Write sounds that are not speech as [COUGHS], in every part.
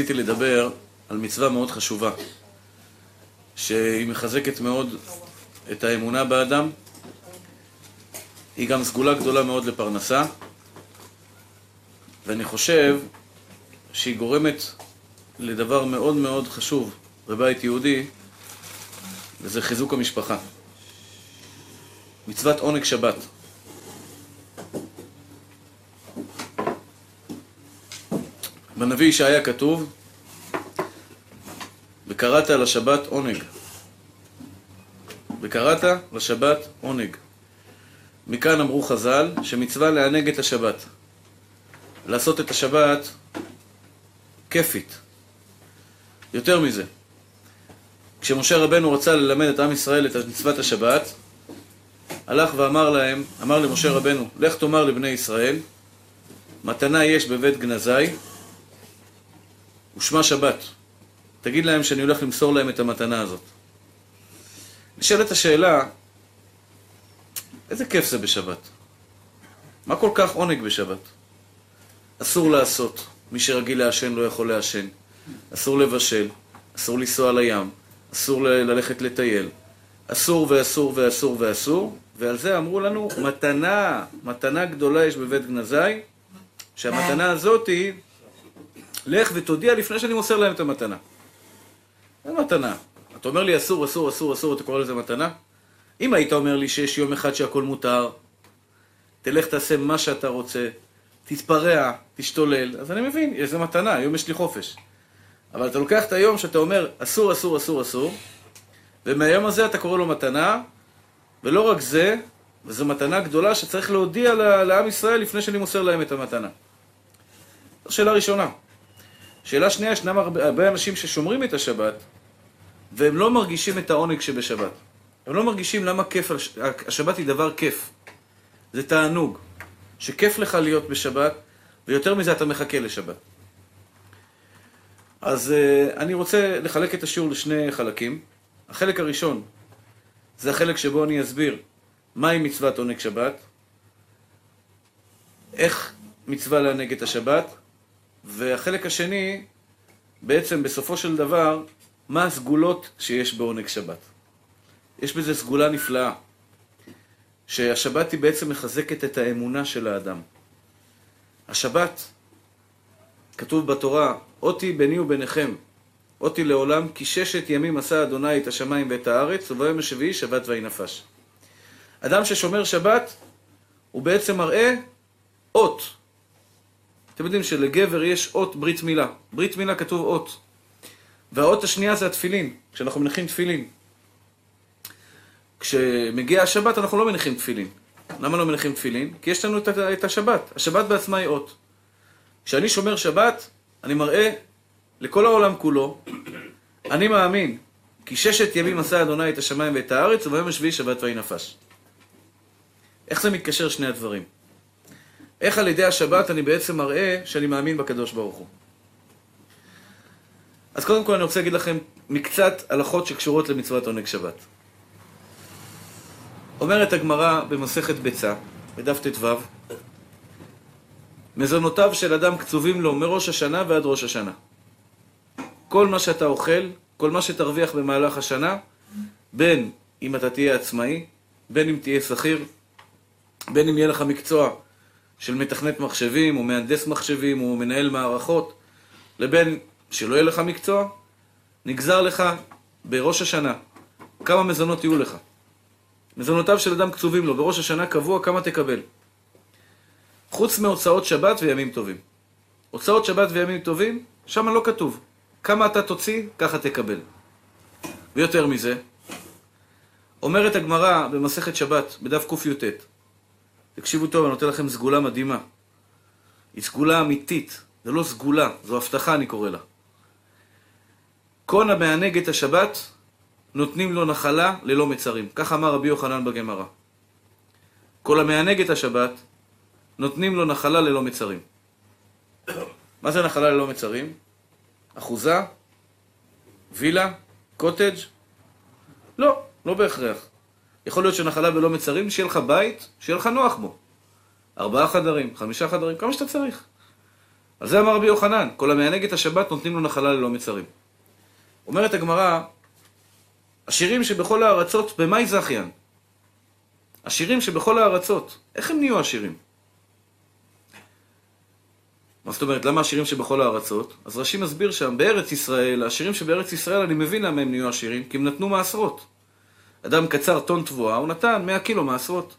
רציתי לדבר על מצווה מאוד חשובה, שהיא מחזקת מאוד את האמונה באדם, היא גם סגולה גדולה מאוד לפרנסה, ואני חושב שהיא גורמת לדבר מאוד מאוד חשוב בבית יהודי, וזה חיזוק המשפחה. מצוות עונג שבת. בנביא ישעיה כתוב, וקראת לשבת עונג. וקראת לשבת עונג. מכאן אמרו חז"ל שמצווה לענג את השבת. לעשות את השבת כיפית. יותר מזה, כשמשה רבנו רצה ללמד את עם ישראל את מצוות השבת, הלך ואמר להם, אמר למשה רבנו, לך תאמר לבני ישראל, מתנה יש בבית גנזי, ושמה שבת. תגיד להם שאני הולך למסור להם את המתנה הזאת. נשאלת השאלה, איזה כיף זה בשבת? מה כל כך עונג בשבת? אסור לעשות, מי שרגיל לעשן לא יכול לעשן, אסור לבשל, אסור לנסוע לים, אסור ללכת לטייל, אסור ואסור ואסור ואסור, ועל זה אמרו לנו, מתנה, מתנה גדולה יש בבית גנזי, שהמתנה הזאת היא, לך ותודיע לפני שאני מוסר להם את המתנה. זה מתנה. אתה אומר לי אסור, אסור, אסור, אסור, אתה קורא לזה מתנה? אם היית אומר לי שיש יום אחד שהכל מותר, תלך תעשה מה שאתה רוצה, תתפרע, תשתולל, אז אני מבין, איזה מתנה, היום יש לי חופש. אבל אתה לוקח את היום שאתה אומר אסור, אסור, אסור, אסור, ומהיום הזה אתה קורא לו מתנה, ולא רק זה, וזו מתנה גדולה שצריך להודיע לעם ישראל לפני שאני מוסר להם את המתנה. זו שאלה ראשונה. שאלה שנייה, ישנם הרבה, הרבה אנשים ששומרים את השבת, והם לא מרגישים את העונג שבשבת. הם לא מרגישים למה כיף, השבת היא דבר כיף. זה תענוג. שכיף לך להיות בשבת, ויותר מזה אתה מחכה לשבת. אז uh, אני רוצה לחלק את השיעור לשני חלקים. החלק הראשון זה החלק שבו אני אסביר מהי מצוות עונג שבת, איך מצווה לענג את השבת, והחלק השני, בעצם בסופו של דבר, מה הסגולות שיש בעונג שבת. יש בזה סגולה נפלאה, שהשבת היא בעצם מחזקת את האמונה של האדם. השבת, כתוב בתורה, אותי ביני וביניכם, אותי לעולם, כי ששת ימים עשה אדוני את השמיים ואת הארץ, וביום השביעי שבת ויהי נפש. אדם ששומר שבת, הוא בעצם מראה אות. אתם יודעים שלגבר יש אות ברית מילה. ברית מילה כתוב אות. והאות השנייה זה התפילין, כשאנחנו מניחים תפילין. כשמגיע השבת אנחנו לא מניחים תפילין. למה לא מניחים תפילין? כי יש לנו את השבת. השבת בעצמה היא אות. כשאני שומר שבת, אני מראה לכל העולם כולו, אני מאמין, כי ששת ימים עשה אדוני את השמיים ואת הארץ, וביום השביעי שבת ויהי נפש. איך זה מתקשר שני הדברים? איך על ידי השבת אני בעצם מראה שאני מאמין בקדוש ברוך הוא? אז קודם כל אני רוצה להגיד לכם מקצת הלכות שקשורות למצוות עונג שבת. אומרת הגמרא במסכת ביצה, בדף ט"ו, מזונותיו של אדם קצובים לו מראש השנה ועד ראש השנה. כל מה שאתה אוכל, כל מה שתרוויח במהלך השנה, בין אם אתה תהיה עצמאי, בין אם תהיה שכיר, בין אם יהיה לך מקצוע של מתכנת מחשבים, או מהנדס מחשבים, או מנהל מערכות, לבין שלא יהיה לך מקצוע, נגזר לך בראש השנה כמה מזונות יהיו לך. מזונותיו של אדם קצובים לו, בראש השנה קבוע כמה תקבל. חוץ מהוצאות שבת וימים טובים. הוצאות שבת וימים טובים, שם לא כתוב. כמה אתה תוציא, ככה תקבל. ויותר מזה, אומרת הגמרא במסכת שבת, בדף קי"ט, תקשיבו טוב, אני נותן לכם סגולה מדהימה. היא סגולה אמיתית, זה לא סגולה, זו הבטחה אני קורא לה. כל המענג את השבת, נותנים לו נחלה ללא מצרים. כך אמר רבי יוחנן בגמרא. כל המענג את השבת, נותנים לו נחלה ללא מצרים. [COUGHS] מה זה נחלה ללא מצרים? אחוזה? וילה? קוטג'? לא, לא בהכרח. יכול להיות שנחלה בלא מצרים, שיהיה לך בית, שיהיה לך נוח בו. ארבעה חדרים, חמישה חדרים, כמה שאתה צריך. על זה אמר רבי יוחנן, כל המענג את השבת נותנים לו נחלה ללא מצרים. אומרת הגמרא, השירים שבכל הארצות, במאי זכיין? השירים שבכל הארצות, איך הם נהיו השירים? מה זאת אומרת, למה השירים שבכל הארצות? אז רש"י מסביר שם, בארץ ישראל, השירים שבארץ ישראל, אני מבין למה הם נהיו השירים, כי הם נתנו מעשרות. אדם קצר טון תבואה, הוא נתן 100 קילו מעשרות.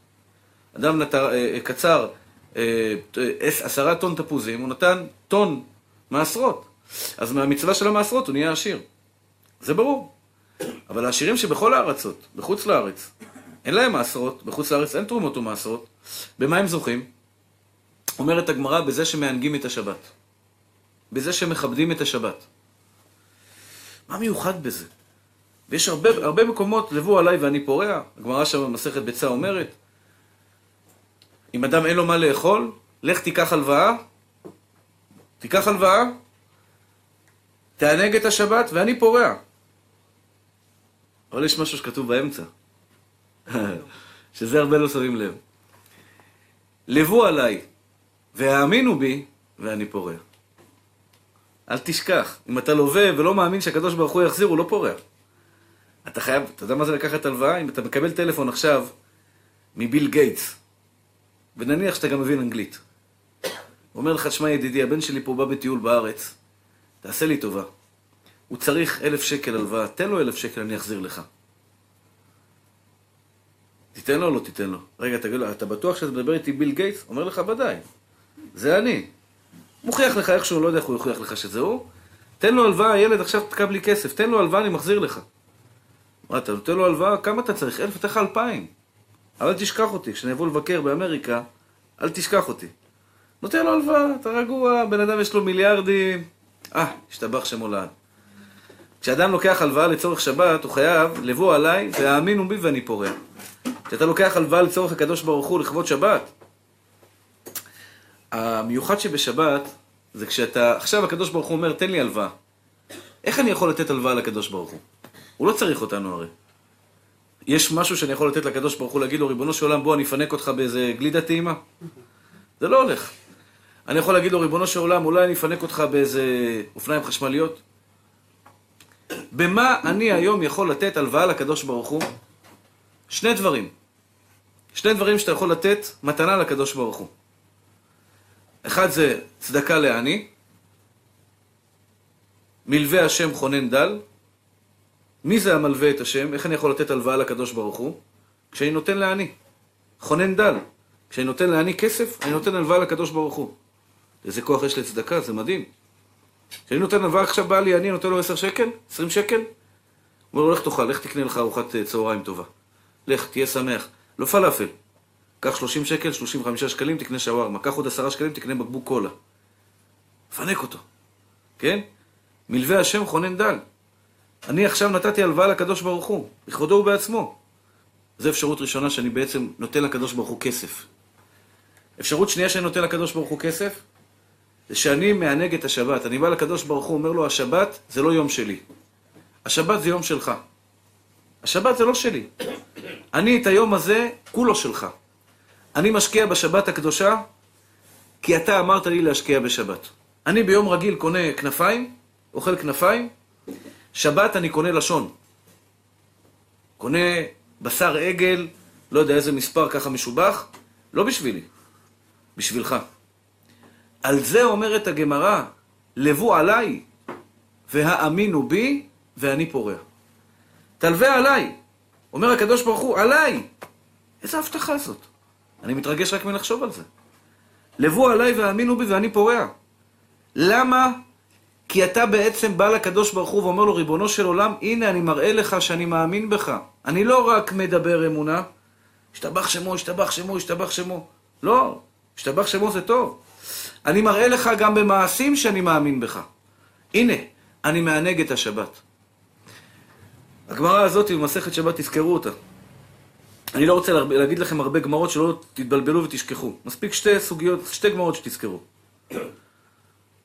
אדם נתר, אה, קצר אה, עשרה טון תפוזים, הוא נתן טון מעשרות. אז מהמצווה של המעשרות הוא נהיה עשיר. זה ברור. אבל העשירים שבכל הארצות, בחוץ לארץ, אין להם מעשרות, בחוץ לארץ אין תרומות ומעשרות, במה הם זוכים? אומרת הגמרא, בזה שמענגים את השבת. בזה שמכבדים את השבת. מה מיוחד בזה? ויש הרבה, הרבה מקומות, לבוא עליי ואני פורע. הגמרא שם במסכת ביצה אומרת, אם אדם אין לו מה לאכול, לך תיקח הלוואה, תיקח הלוואה, תענג את השבת ואני פורע. אבל יש משהו שכתוב באמצע, [LAUGHS] שזה הרבה לא שמים לב. לבו עליי והאמינו בי ואני פורע. אל תשכח, אם אתה לווה ולא מאמין שהקדוש ברוך הוא יחזיר, הוא לא פורע. אתה חייב, אתה יודע מה זה לקחת הלוואה? אם אתה מקבל טלפון עכשיו מביל גייטס, ונניח שאתה גם מבין אנגלית. הוא אומר לך, שמע ידידי, הבן שלי פה בא בטיול בארץ, תעשה לי טובה. הוא צריך אלף שקל הלוואה, תן לו אלף שקל, אני אחזיר לך. תיתן לו או לא תיתן לו? רגע, תגיד לו, אתה בטוח שאתה מדבר איתי ביל גייטס? אומר לך, ודאי. זה אני. מוכיח לך איכשהו, לא יודע איך הוא יוכיח לך שזה הוא. תן לו הלוואה, ילד, עכשיו תקב לי כסף. תן לו הלוואה, אני מחזיר לך. מה, אתה נותן לו הלוואה? כמה אתה צריך? אלף, אתן לך אלפיים. אבל אל תשכח אותי, כשאני אבוא לבקר באמריקה, אל תשכח אותי. נותן לו הלוואה, אתה רגוע, בן אדם יש לו מיליארדים, אה, השתבח שמו לעד. כשאדם לוקח הלוואה לצורך שבת, הוא חייב לבוא עליי, והאמינו בי ואני פורע. כשאתה לוקח הלוואה לצורך הקדוש ברוך הוא לכבוד שבת, המיוחד שבשבת, זה כשאתה, עכשיו הקדוש ברוך הוא אומר, תן לי הלוואה. איך אני יכול לתת הלוואה לקדוש ברוך הוא? הוא לא צריך אותנו הרי. יש משהו שאני יכול לתת לקדוש ברוך הוא, להגיד לו, ריבונו של עולם, בוא אני אפנק אותך באיזה גלידה טעימה? זה לא הולך. אני יכול להגיד לו, ריבונו של עולם, אולי אני אפנק אותך באיזה אופניים חשמליות? במה אני היום יכול לתת הלוואה לקדוש ברוך הוא? שני דברים. שני דברים שאתה יכול לתת מתנה לקדוש ברוך הוא. אחד זה צדקה לעני, מלווה השם חונן דל, מי זה המלווה את השם? איך אני יכול לתת הלוואה לקדוש ברוך הוא? כשאני נותן לעני. חונן דל. כשאני נותן לעני כסף, אני נותן הלוואה לקדוש ברוך הוא. איזה כוח יש לצדקה, זה מדהים. כשאני נותן הלוואה עכשיו בא לי, אני נותן לו עשר שקל, עשרים שקל, הוא אומר לו, לך תאכל, לך תקנה לך ארוחת אה, צהריים טובה. לך, תהיה שמח. לא פלאפל. קח שלושים שקל, שלושים וחמישה שקלים, תקנה שווארמה. קח עוד עשרה שקלים, תקנה בקבוק קולה. פנק אותו. כן? מלווה השם חונן דל. אני עכשיו נתתי הלוואה לקדוש ברוך הוא, בכבודו ובעצמו. זו אפשרות ראשונה שאני בעצם נותן לקדוש ברוך הוא כסף. אפשרות שנייה שאני נותן לקדוש ברוך הוא כסף, זה שאני מענג את השבת. אני בא לקדוש ברוך הוא, אומר לו, השבת זה לא יום שלי. השבת זה יום שלך. השבת זה לא שלי. אני את היום הזה, כולו שלך. אני משקיע בשבת הקדושה, כי אתה אמרת לי להשקיע בשבת. אני ביום רגיל קונה כנפיים, אוכל כנפיים, שבת אני קונה לשון. קונה בשר עגל, לא יודע איזה מספר ככה משובח, לא בשבילי, בשבילך. על זה אומרת הגמרא, לבו עליי והאמינו בי ואני פורע. תלווה עליי. אומר הקדוש ברוך הוא, עליי. איזה הבטחה זאת? אני מתרגש רק מלחשוב על זה. לבו עליי והאמינו בי ואני פורע. למה כי אתה בעצם בא לקדוש ברוך הוא ואומר לו, ריבונו של עולם, הנה אני מראה לך שאני מאמין בך. אני לא רק מדבר אמונה, השתבח שמו, השתבח שמו, השתבח שמו. לא, השתבח שמו זה טוב. אני מראה לך גם במעשים שאני מאמין בך. הנה, אני מענג את השבת. הגמרא הזאת במסכת שבת, תזכרו אותה. אני לא רוצה להגיד לכם הרבה גמרות שלא תתבלבלו ותשכחו. מספיק שתי סוגיות, שתי גמרות שתזכרו.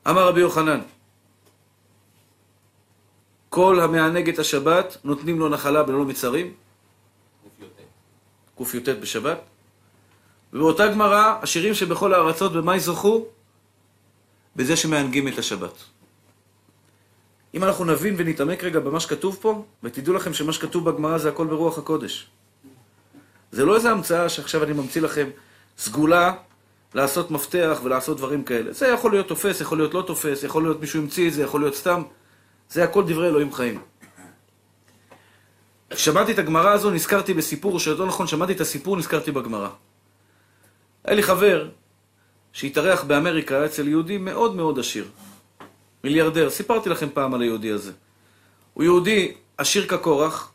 אמר רבי יוחנן, כל המענג את השבת, נותנים לו נחלה בלא מצרים. קי"ט בשבת. ובאותה גמרא, השירים שבכל הארצות, במה יזכו? בזה שמענגים את השבת. אם אנחנו נבין ונתעמק רגע במה שכתוב פה, ותדעו לכם שמה שכתוב בגמרא זה הכל ברוח הקודש. זה לא איזה המצאה שעכשיו אני ממציא לכם סגולה לעשות מפתח ולעשות דברים כאלה. זה יכול להיות תופס, יכול להיות לא תופס, יכול להיות מישהו המציא את זה, יכול להיות סתם. זה הכל דברי אלוהים חיים. כששמעתי את הגמרא הזו, נזכרתי בסיפור, או שיותר נכון, שמעתי את הסיפור, נזכרתי בגמרא. היה לי חבר שהתארח באמריקה אצל יהודי מאוד מאוד עשיר. מיליארדר. סיפרתי לכם פעם על היהודי הזה. הוא יהודי עשיר כקורח.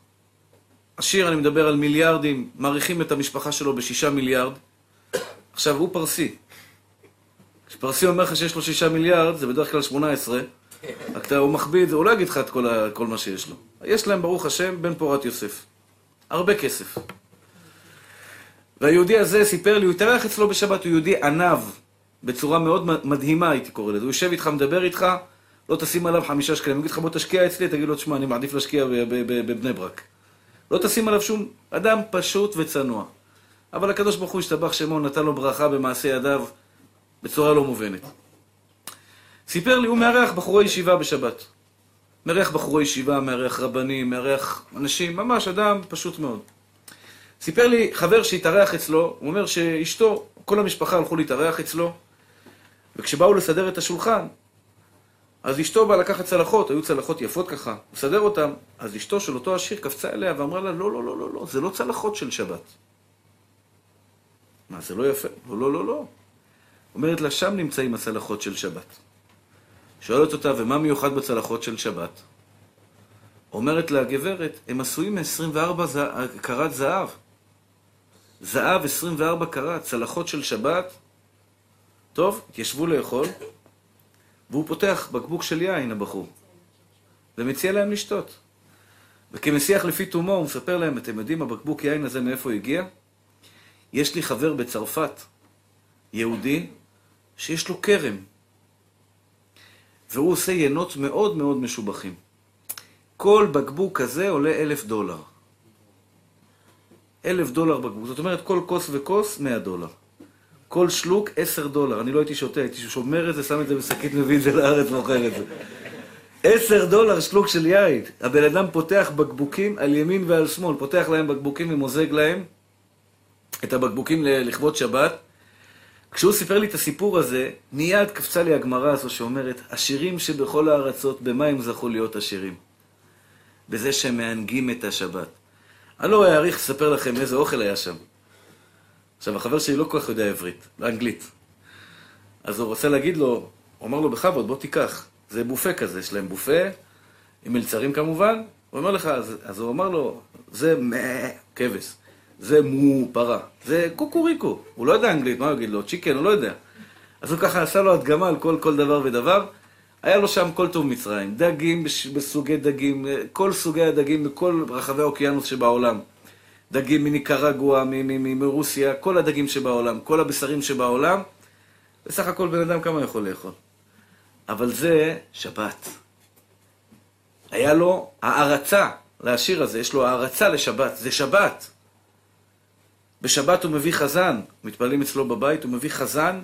עשיר, אני מדבר על מיליארדים, מעריכים את המשפחה שלו בשישה מיליארד. עכשיו, הוא פרסי. כשפרסי אומר לך שיש לו שישה מיליארד, זה בדרך כלל שמונה עשרה. רק הוא מחביא את זה, הוא לא יגיד לך את כל, ה, כל מה שיש לו. יש להם, ברוך השם, בן פורת יוסף. הרבה כסף. והיהודי הזה סיפר לי, הוא התארח אצלו בשבת, הוא יהודי ענב, בצורה מאוד מדהימה, הייתי קורא לזה. הוא יושב איתך, מדבר איתך, לא תשים עליו חמישה שקלים. הוא יגיד לך, בוא תשקיע אצלי, תגיד לו, תשמע, אני מעדיף להשקיע בבני ברק. לא תשים עליו שום אדם פשוט וצנוע. אבל הקדוש ברוך הוא השתבח שמו, נתן לו ברכה במעשה ידיו בצורה לא מובנת. סיפר לי, הוא מארח בחורי ישיבה בשבת. מארח בחורי ישיבה, מארח רבנים, מארח אנשים, ממש אדם פשוט מאוד. סיפר לי חבר שהתארח אצלו, הוא אומר שאשתו, כל המשפחה הלכו להתארח אצלו, וכשבאו לסדר את השולחן, אז אשתו באה לקחת צלחות, היו צלחות יפות ככה, לסדר אותן, אז אשתו של אותו עשיר קפצה אליה ואמרה לה, לא, לא, לא, לא, לא, זה לא צלחות של שבת. מה, זה לא יפה? לא, לא, לא, לא. אומרת לה, שם נמצאים הצלחות של שבת. שואלת אותה, ומה מיוחד בצלחות של שבת? אומרת לה, גברת, הם עשויים מ-24 קרת זהב. זהב 24 קרת, צלחות של שבת. טוב, התיישבו לאכול, והוא פותח בקבוק של יין, הבחור, ומציע להם לשתות. וכמסיח לפי תומו, הוא מספר להם, אתם יודעים, הבקבוק יין הזה מאיפה הוא הגיע? יש לי חבר בצרפת, יהודי, שיש לו כרם. והוא עושה ינות מאוד מאוד משובחים. כל בקבוק כזה עולה אלף דולר. אלף דולר בקבוק. זאת אומרת, כל כוס וכוס, מאה דולר. כל שלוק, עשר דולר. אני לא הייתי שותה, הייתי שומר את זה, שם את זה בשקית, מביא את זה לארץ, מוכר את זה. עשר דולר שלוק של יין. הבן אדם פותח בקבוקים על ימין ועל שמאל, פותח להם בקבוקים ומוזג להם את הבקבוקים לכבוד שבת. כשהוא סיפר לי את הסיפור הזה, מיד קפצה לי הגמרא הזו שאומרת, עשירים שבכל הארצות, במה הם זכו להיות עשירים? בזה שהם מענגים את השבת. אני לא אעריך לספר לכם איזה אוכל היה שם. עכשיו, החבר שלי לא כל כך יודע עברית, אנגלית. אז הוא רוצה להגיד לו, הוא אמר לו, בכבוד, בוא תיקח. זה בופה כזה, יש להם בופה, עם מלצרים כמובן. הוא אומר לך, אז, אז הוא אמר לו, זה כבש. זה מו פרה, זה קוקוריקו. הוא לא יודע אנגלית, מה הוא יגיד לו? צ'יקן, הוא לא יודע. אז הוא ככה עשה לו הדגמה על כל, כל דבר ודבר. היה לו שם כל טוב מצרים, דגים בסוגי דגים, כל סוגי הדגים בכל רחבי האוקיינוס שבעולם. דגים מניקרגואה, מרוסיה, כל הדגים שבעולם, כל הבשרים שבעולם. בסך הכל בן אדם כמה יכול לאכול. אבל זה שבת. היה לו הערצה לשיר הזה, יש לו הערצה לשבת, זה שבת. בשבת הוא מביא חזן, מתפללים אצלו בבית, הוא מביא חזן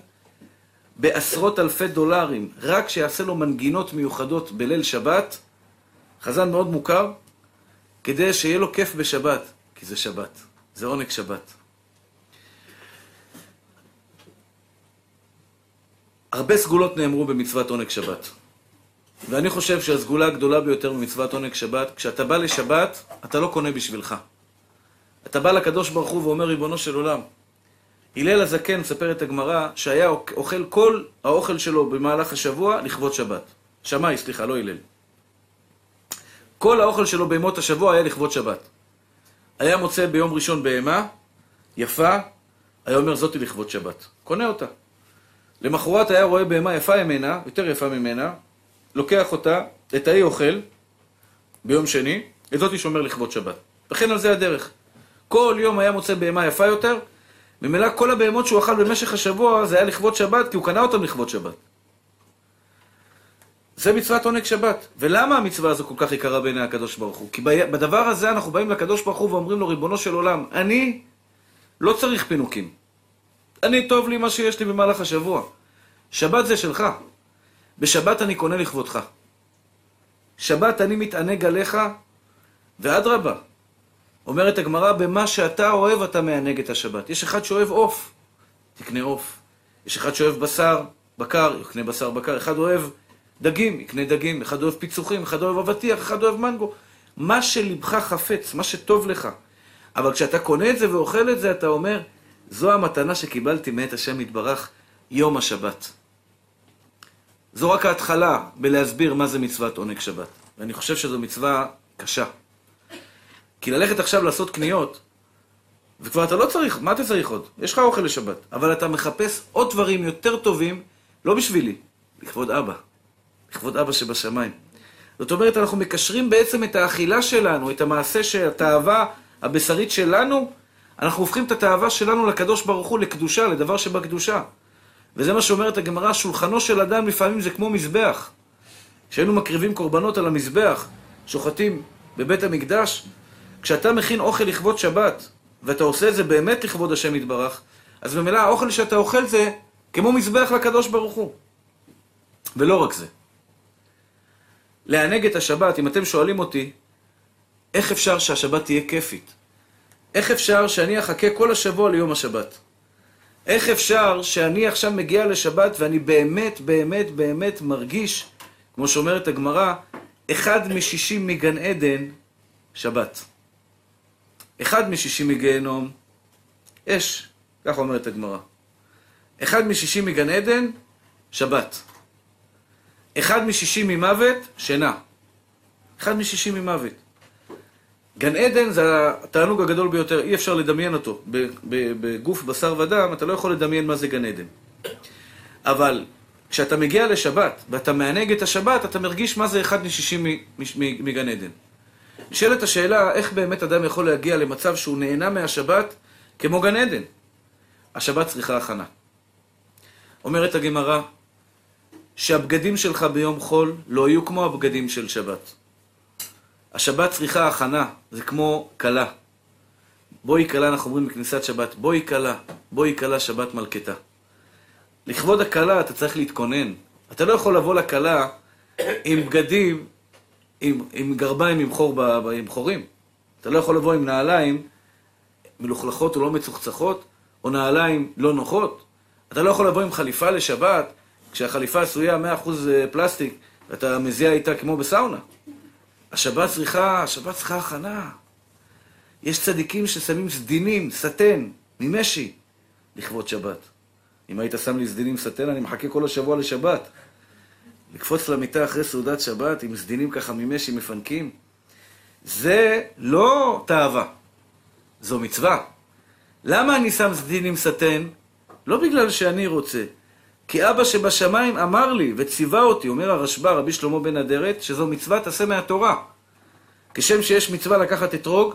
בעשרות אלפי דולרים, רק שיעשה לו מנגינות מיוחדות בליל שבת, חזן מאוד מוכר, כדי שיהיה לו כיף בשבת, כי זה שבת, זה עונג שבת. הרבה סגולות נאמרו במצוות עונג שבת. ואני חושב שהסגולה הגדולה ביותר במצוות עונג שבת, כשאתה בא לשבת, אתה לא קונה בשבילך. אתה בא לקדוש ברוך הוא ואומר, ריבונו של עולם, הלל הזקן, מספר את הגמרא, שהיה אוכל כל האוכל שלו במהלך השבוע לכבוד שבת. שמאי, סליחה, לא הלל. כל האוכל שלו בימות השבוע היה לכבוד שבת. היה מוצא ביום ראשון בהמה, יפה, היה אומר זאתי לכבוד שבת. קונה אותה. למחרת היה רואה בהמה יפה ממנה, יותר יפה ממנה, לוקח אותה, את ההיא אוכל, ביום שני, את זאתי שומר לכבוד שבת. וכן על זה הדרך. כל יום היה מוצא בהמה יפה יותר, ממילא כל הבהמות שהוא אכל במשך השבוע זה היה לכבוד שבת, כי הוא קנה אותם לכבוד שבת. זה מצוות עונג שבת. ולמה המצווה הזו כל כך יקרה בעיני הקדוש ברוך הוא? כי בדבר הזה אנחנו באים לקדוש ברוך הוא ואומרים לו, ריבונו של עולם, אני לא צריך פינוקים. אני, טוב לי מה שיש לי במהלך השבוע. שבת זה שלך. בשבת אני קונה לכבודך. שבת אני מתענג עליך, ואדרבה, אומרת הגמרא, במה שאתה אוהב אתה מענג את השבת. יש אחד שאוהב עוף, תקנה עוף. יש אחד שאוהב בשר, בקר, יקנה בשר בקר. אחד אוהב דגים, יקנה דגים. אחד אוהב פיצוחים, אחד אוהב אבטיח, אחד אוהב מנגו. מה שלבך חפץ, מה שטוב לך. אבל כשאתה קונה את זה ואוכל את זה, אתה אומר, זו המתנה שקיבלתי מאת השם יתברך, יום השבת. זו רק ההתחלה בלהסביר מה זה מצוות עונג שבת. ואני חושב שזו מצווה קשה. כי ללכת עכשיו לעשות קניות, וכבר אתה לא צריך, מה אתה צריך עוד? יש לך אוכל לשבת. אבל אתה מחפש עוד דברים יותר טובים, לא בשבילי, לכבוד אבא. לכבוד אבא שבשמיים. זאת אומרת, אנחנו מקשרים בעצם את האכילה שלנו, את המעשה של התאווה הבשרית שלנו, אנחנו הופכים את התאווה שלנו לקדוש ברוך הוא, לקדושה, לדבר שבקדושה. וזה מה שאומרת הגמרא, שולחנו של אדם לפעמים זה כמו מזבח. כשהיינו מקריבים קורבנות על המזבח, שוחטים בבית המקדש, כשאתה מכין אוכל לכבוד שבת, ואתה עושה את זה באמת לכבוד השם יתברך, אז במילא האוכל שאתה אוכל זה כמו מזבח לקדוש ברוך הוא. ולא רק זה. לענג את השבת, אם אתם שואלים אותי, איך אפשר שהשבת תהיה כיפית? איך אפשר שאני אחכה כל השבוע ליום השבת? איך אפשר שאני עכשיו מגיע לשבת ואני באמת, באמת, באמת מרגיש, כמו שאומרת הגמרא, אחד משישים מגן עדן, שבת. אחד משישים מגיהנום, אש, ככה אומרת הגמרא. אחד משישים מגן עדן, שבת. אחד משישים ממוות, שינה. אחד משישים ממוות. גן עדן זה התענוג הגדול ביותר, אי אפשר לדמיין אותו. בגוף בשר ודם, אתה לא יכול לדמיין מה זה גן עדן. אבל כשאתה מגיע לשבת, ואתה מענג את השבת, אתה מרגיש מה זה אחד משישים מגן עדן. נשאלת השאלה, איך באמת אדם יכול להגיע למצב שהוא נהנה מהשבת כמו גן עדן? השבת צריכה הכנה. אומרת הגמרא, שהבגדים שלך ביום חול לא יהיו כמו הבגדים של שבת. השבת צריכה הכנה, זה כמו כלה. בואי כלה, אנחנו אומרים בכניסת שבת, בואי כלה, בואי כלה שבת מלכתה. לכבוד הכלה אתה צריך להתכונן. אתה לא יכול לבוא לכלה עם בגדים, עם, עם גרביים עם חור, עם חורים. אתה לא יכול לבוא עם נעליים מלוכלכות או לא מצוחצחות, או נעליים לא נוחות. אתה לא יכול לבוא עם חליפה לשבת, כשהחליפה עשויה 100% אה, פלסטיק, ואתה מזיע איתה כמו בסאונה. השבת צריכה, השבת צריכה הכנה. יש צדיקים ששמים סדינים, סטן, ממשי, לכבוד שבת. אם היית שם לי סדינים סטן, אני מחכה כל השבוע לשבת. לקפוץ למיטה אחרי סעודת שבת עם סדינים ככה ממשי מפנקים, זה לא תאווה, זו מצווה. למה אני שם סדינים סטן? לא בגלל שאני רוצה, כי אבא שבשמיים אמר לי וציווה אותי, אומר הרשב"א, רבי שלמה בן אדרת, שזו מצווה תעשה מהתורה. כשם שיש מצווה לקחת אתרוג,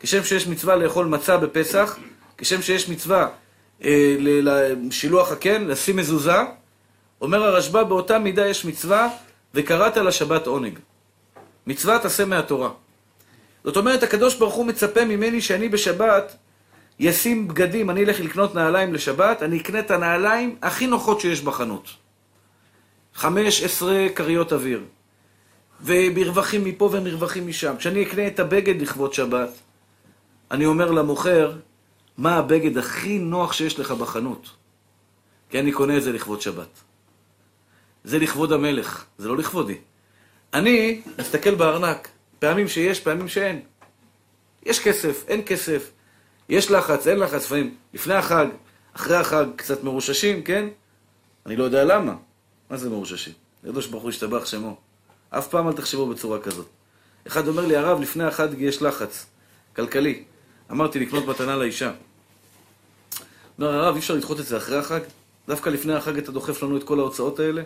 כשם שיש מצווה לאכול מצה בפסח, כשם שיש מצווה אה, לשילוח הקן, לשים מזוזה, אומר הרשב"א, באותה מידה יש מצווה, וקראת לשבת עונג. מצווה תעשה מהתורה. זאת אומרת, הקדוש ברוך הוא מצפה ממני שאני בשבת ישים בגדים, אני אלך לקנות נעליים לשבת, אני אקנה את הנעליים הכי נוחות שיש בחנות. חמש עשרה כריות אוויר. ומרווחים מפה ומרווחים משם. כשאני אקנה את הבגד לכבוד שבת, אני אומר למוכר, מה הבגד הכי נוח שיש לך בחנות? כי אני קונה את זה לכבוד שבת. זה לכבוד המלך, זה לא לכבודי. אני מסתכל בארנק, פעמים שיש, פעמים שאין. יש כסף, אין כסף. יש לחץ, אין לחץ, לפעמים לפני החג, אחרי החג, קצת מרוששים, כן? אני לא יודע למה. מה זה מרוששים? הקדוש ברוך הוא ישתבח שמו. אף פעם אל תחשבו בצורה כזאת. אחד אומר לי, הרב, לפני החג יש לחץ, כלכלי. אמרתי לקנות מתנה לאישה. אומר, הרב, אי אפשר לדחות את זה אחרי החג? דווקא לפני החג אתה דוחף לנו את כל ההוצאות האלה?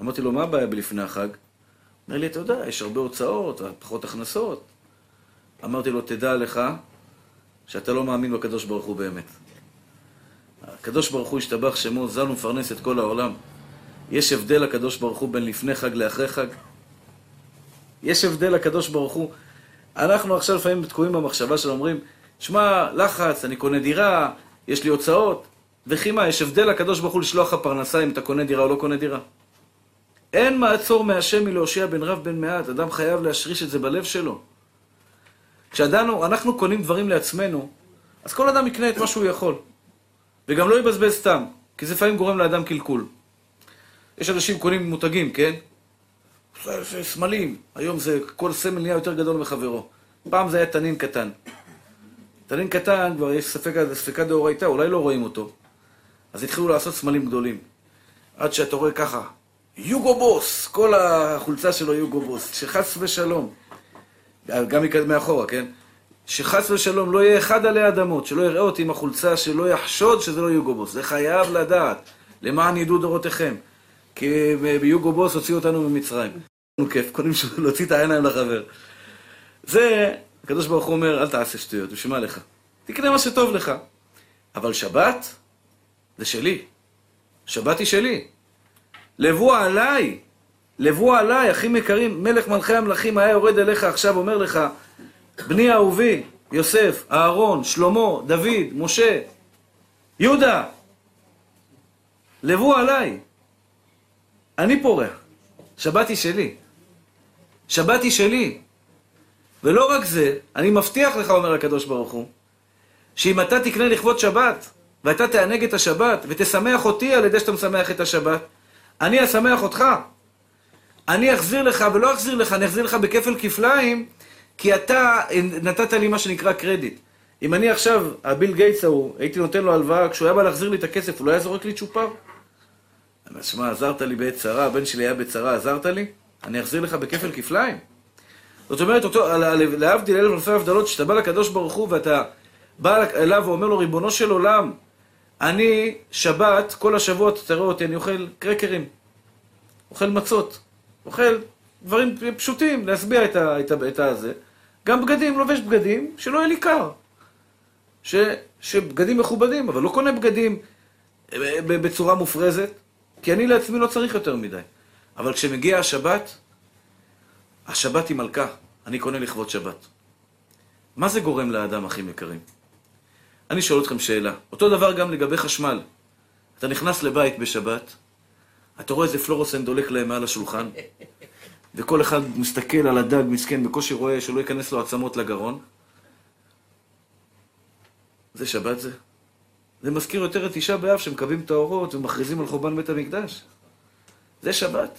אמרתי לו, מה הבעיה בלפני החג? אומר לי, אתה יודע, יש הרבה הוצאות, פחות הכנסות. אמרתי לו, תדע לך שאתה לא מאמין בקדוש ברוך הוא באמת. הקדוש ברוך הוא השתבח שמו, זל ומפרנס את כל העולם. יש הבדל לקדוש ברוך הוא בין לפני חג לאחרי חג? יש הבדל לקדוש ברוך הוא. אנחנו עכשיו לפעמים תקועים במחשבה של אומרים, שמע, לחץ, אני קונה דירה, יש לי הוצאות, וכי מה, יש הבדל לקדוש ברוך הוא לשלוח לך פרנסה אם אתה קונה דירה או לא קונה דירה? אין מעצור מהשם מלהושיע בן רב בן מעט, אדם חייב להשריש את זה בלב שלו. כשאנחנו קונים דברים לעצמנו, אז כל אדם יקנה את מה שהוא יכול. וגם לא יבזבז סתם, כי זה לפעמים גורם לאדם קלקול. יש אנשים קונים מותגים, כן? סמלים. היום זה, כל סמל נהיה יותר גדול מחברו. פעם זה היה תנין קטן. תנין קטן, כבר יש ספקה, ספקה דאורייתא, אולי לא רואים אותו. אז התחילו לעשות סמלים גדולים. עד שאתה רואה ככה, יוגו בוס, כל החולצה שלו יוגו בוס, שחס ושלום, גם מאחורה, כן? שחס ושלום לא יהיה אחד עלי אדמות, שלא יראה אותי עם החולצה, שלא יחשוד שזה לא יוגו בוס. זה חייב לדעת, למען ידעו דורותיכם. כי ביוגו בוס הוציאו אותנו ממצרים. נו כיף, קודם להוציא את העיניים לחבר. זה, הקדוש ברוך הוא אומר, אל תעשה שטויות, בשביל מה לך? תקנה מה שטוב לך. אבל שבת, זה שלי. שבת היא שלי. לבוא עליי, לבוא עליי, אחים יקרים, מלך מלכי המלכים היה יורד אליך עכשיו, אומר לך, בני אהובי, יוסף, אהרון, שלמה, דוד, משה, יהודה, לבוא עליי. אני פורח. שבת היא שלי. שבת היא שלי. ולא רק זה, אני מבטיח לך, אומר הקדוש ברוך הוא, שאם אתה תקנה לכבוד שבת, ואתה תענג את השבת, ותשמח אותי על ידי שאתה משמח את השבת, אני אשמח אותך. אני אחזיר לך, ולא אחזיר לך, אני אחזיר לך בכפל כפליים, כי אתה נתת לי מה שנקרא קרדיט. אם אני עכשיו, הביל גייטס ההוא, הייתי נותן לו הלוואה, כשהוא היה בא להחזיר לי את הכסף, הוא לא היה זורק לי צ'ופר? שמע, עזרת לי בעת צרה, הבן שלי היה בצרה, עזרת לי? אני אחזיר לך בכפל כפליים. זאת אומרת, אותו, להבדיל אלף אלפי הבדלות, כשאתה בא לקדוש ברוך הוא ואתה בא אליו ואומר לו, ריבונו של עולם, אני, שבת, כל השבוע, תראה אותי, אני אוכל קרקרים, אוכל מצות, אוכל דברים פשוטים, להשביע את, את, את הזה. גם בגדים, לובש בגדים, שלא יהיה לי קר. ש, שבגדים מכובדים, אבל לא קונה בגדים אה, בצורה מופרזת, כי אני לעצמי לא צריך יותר מדי. אבל כשמגיע השבת, השבת היא מלכה, אני קונה לכבוד שבת. מה זה גורם לאדם, אחים יקרים? אני שואל אתכם שאלה. אותו דבר גם לגבי חשמל. אתה נכנס לבית בשבת, אתה רואה איזה פלורוסן דולק להם מעל השולחן, [LAUGHS] וכל אחד מסתכל על הדג, מסכן, בקושי רואה שלא ייכנס לו עצמות לגרון. זה שבת זה? זה מזכיר יותר את תשעה באב שמקווים את האורות ומכריזים על חורבן בית המקדש. זה שבת.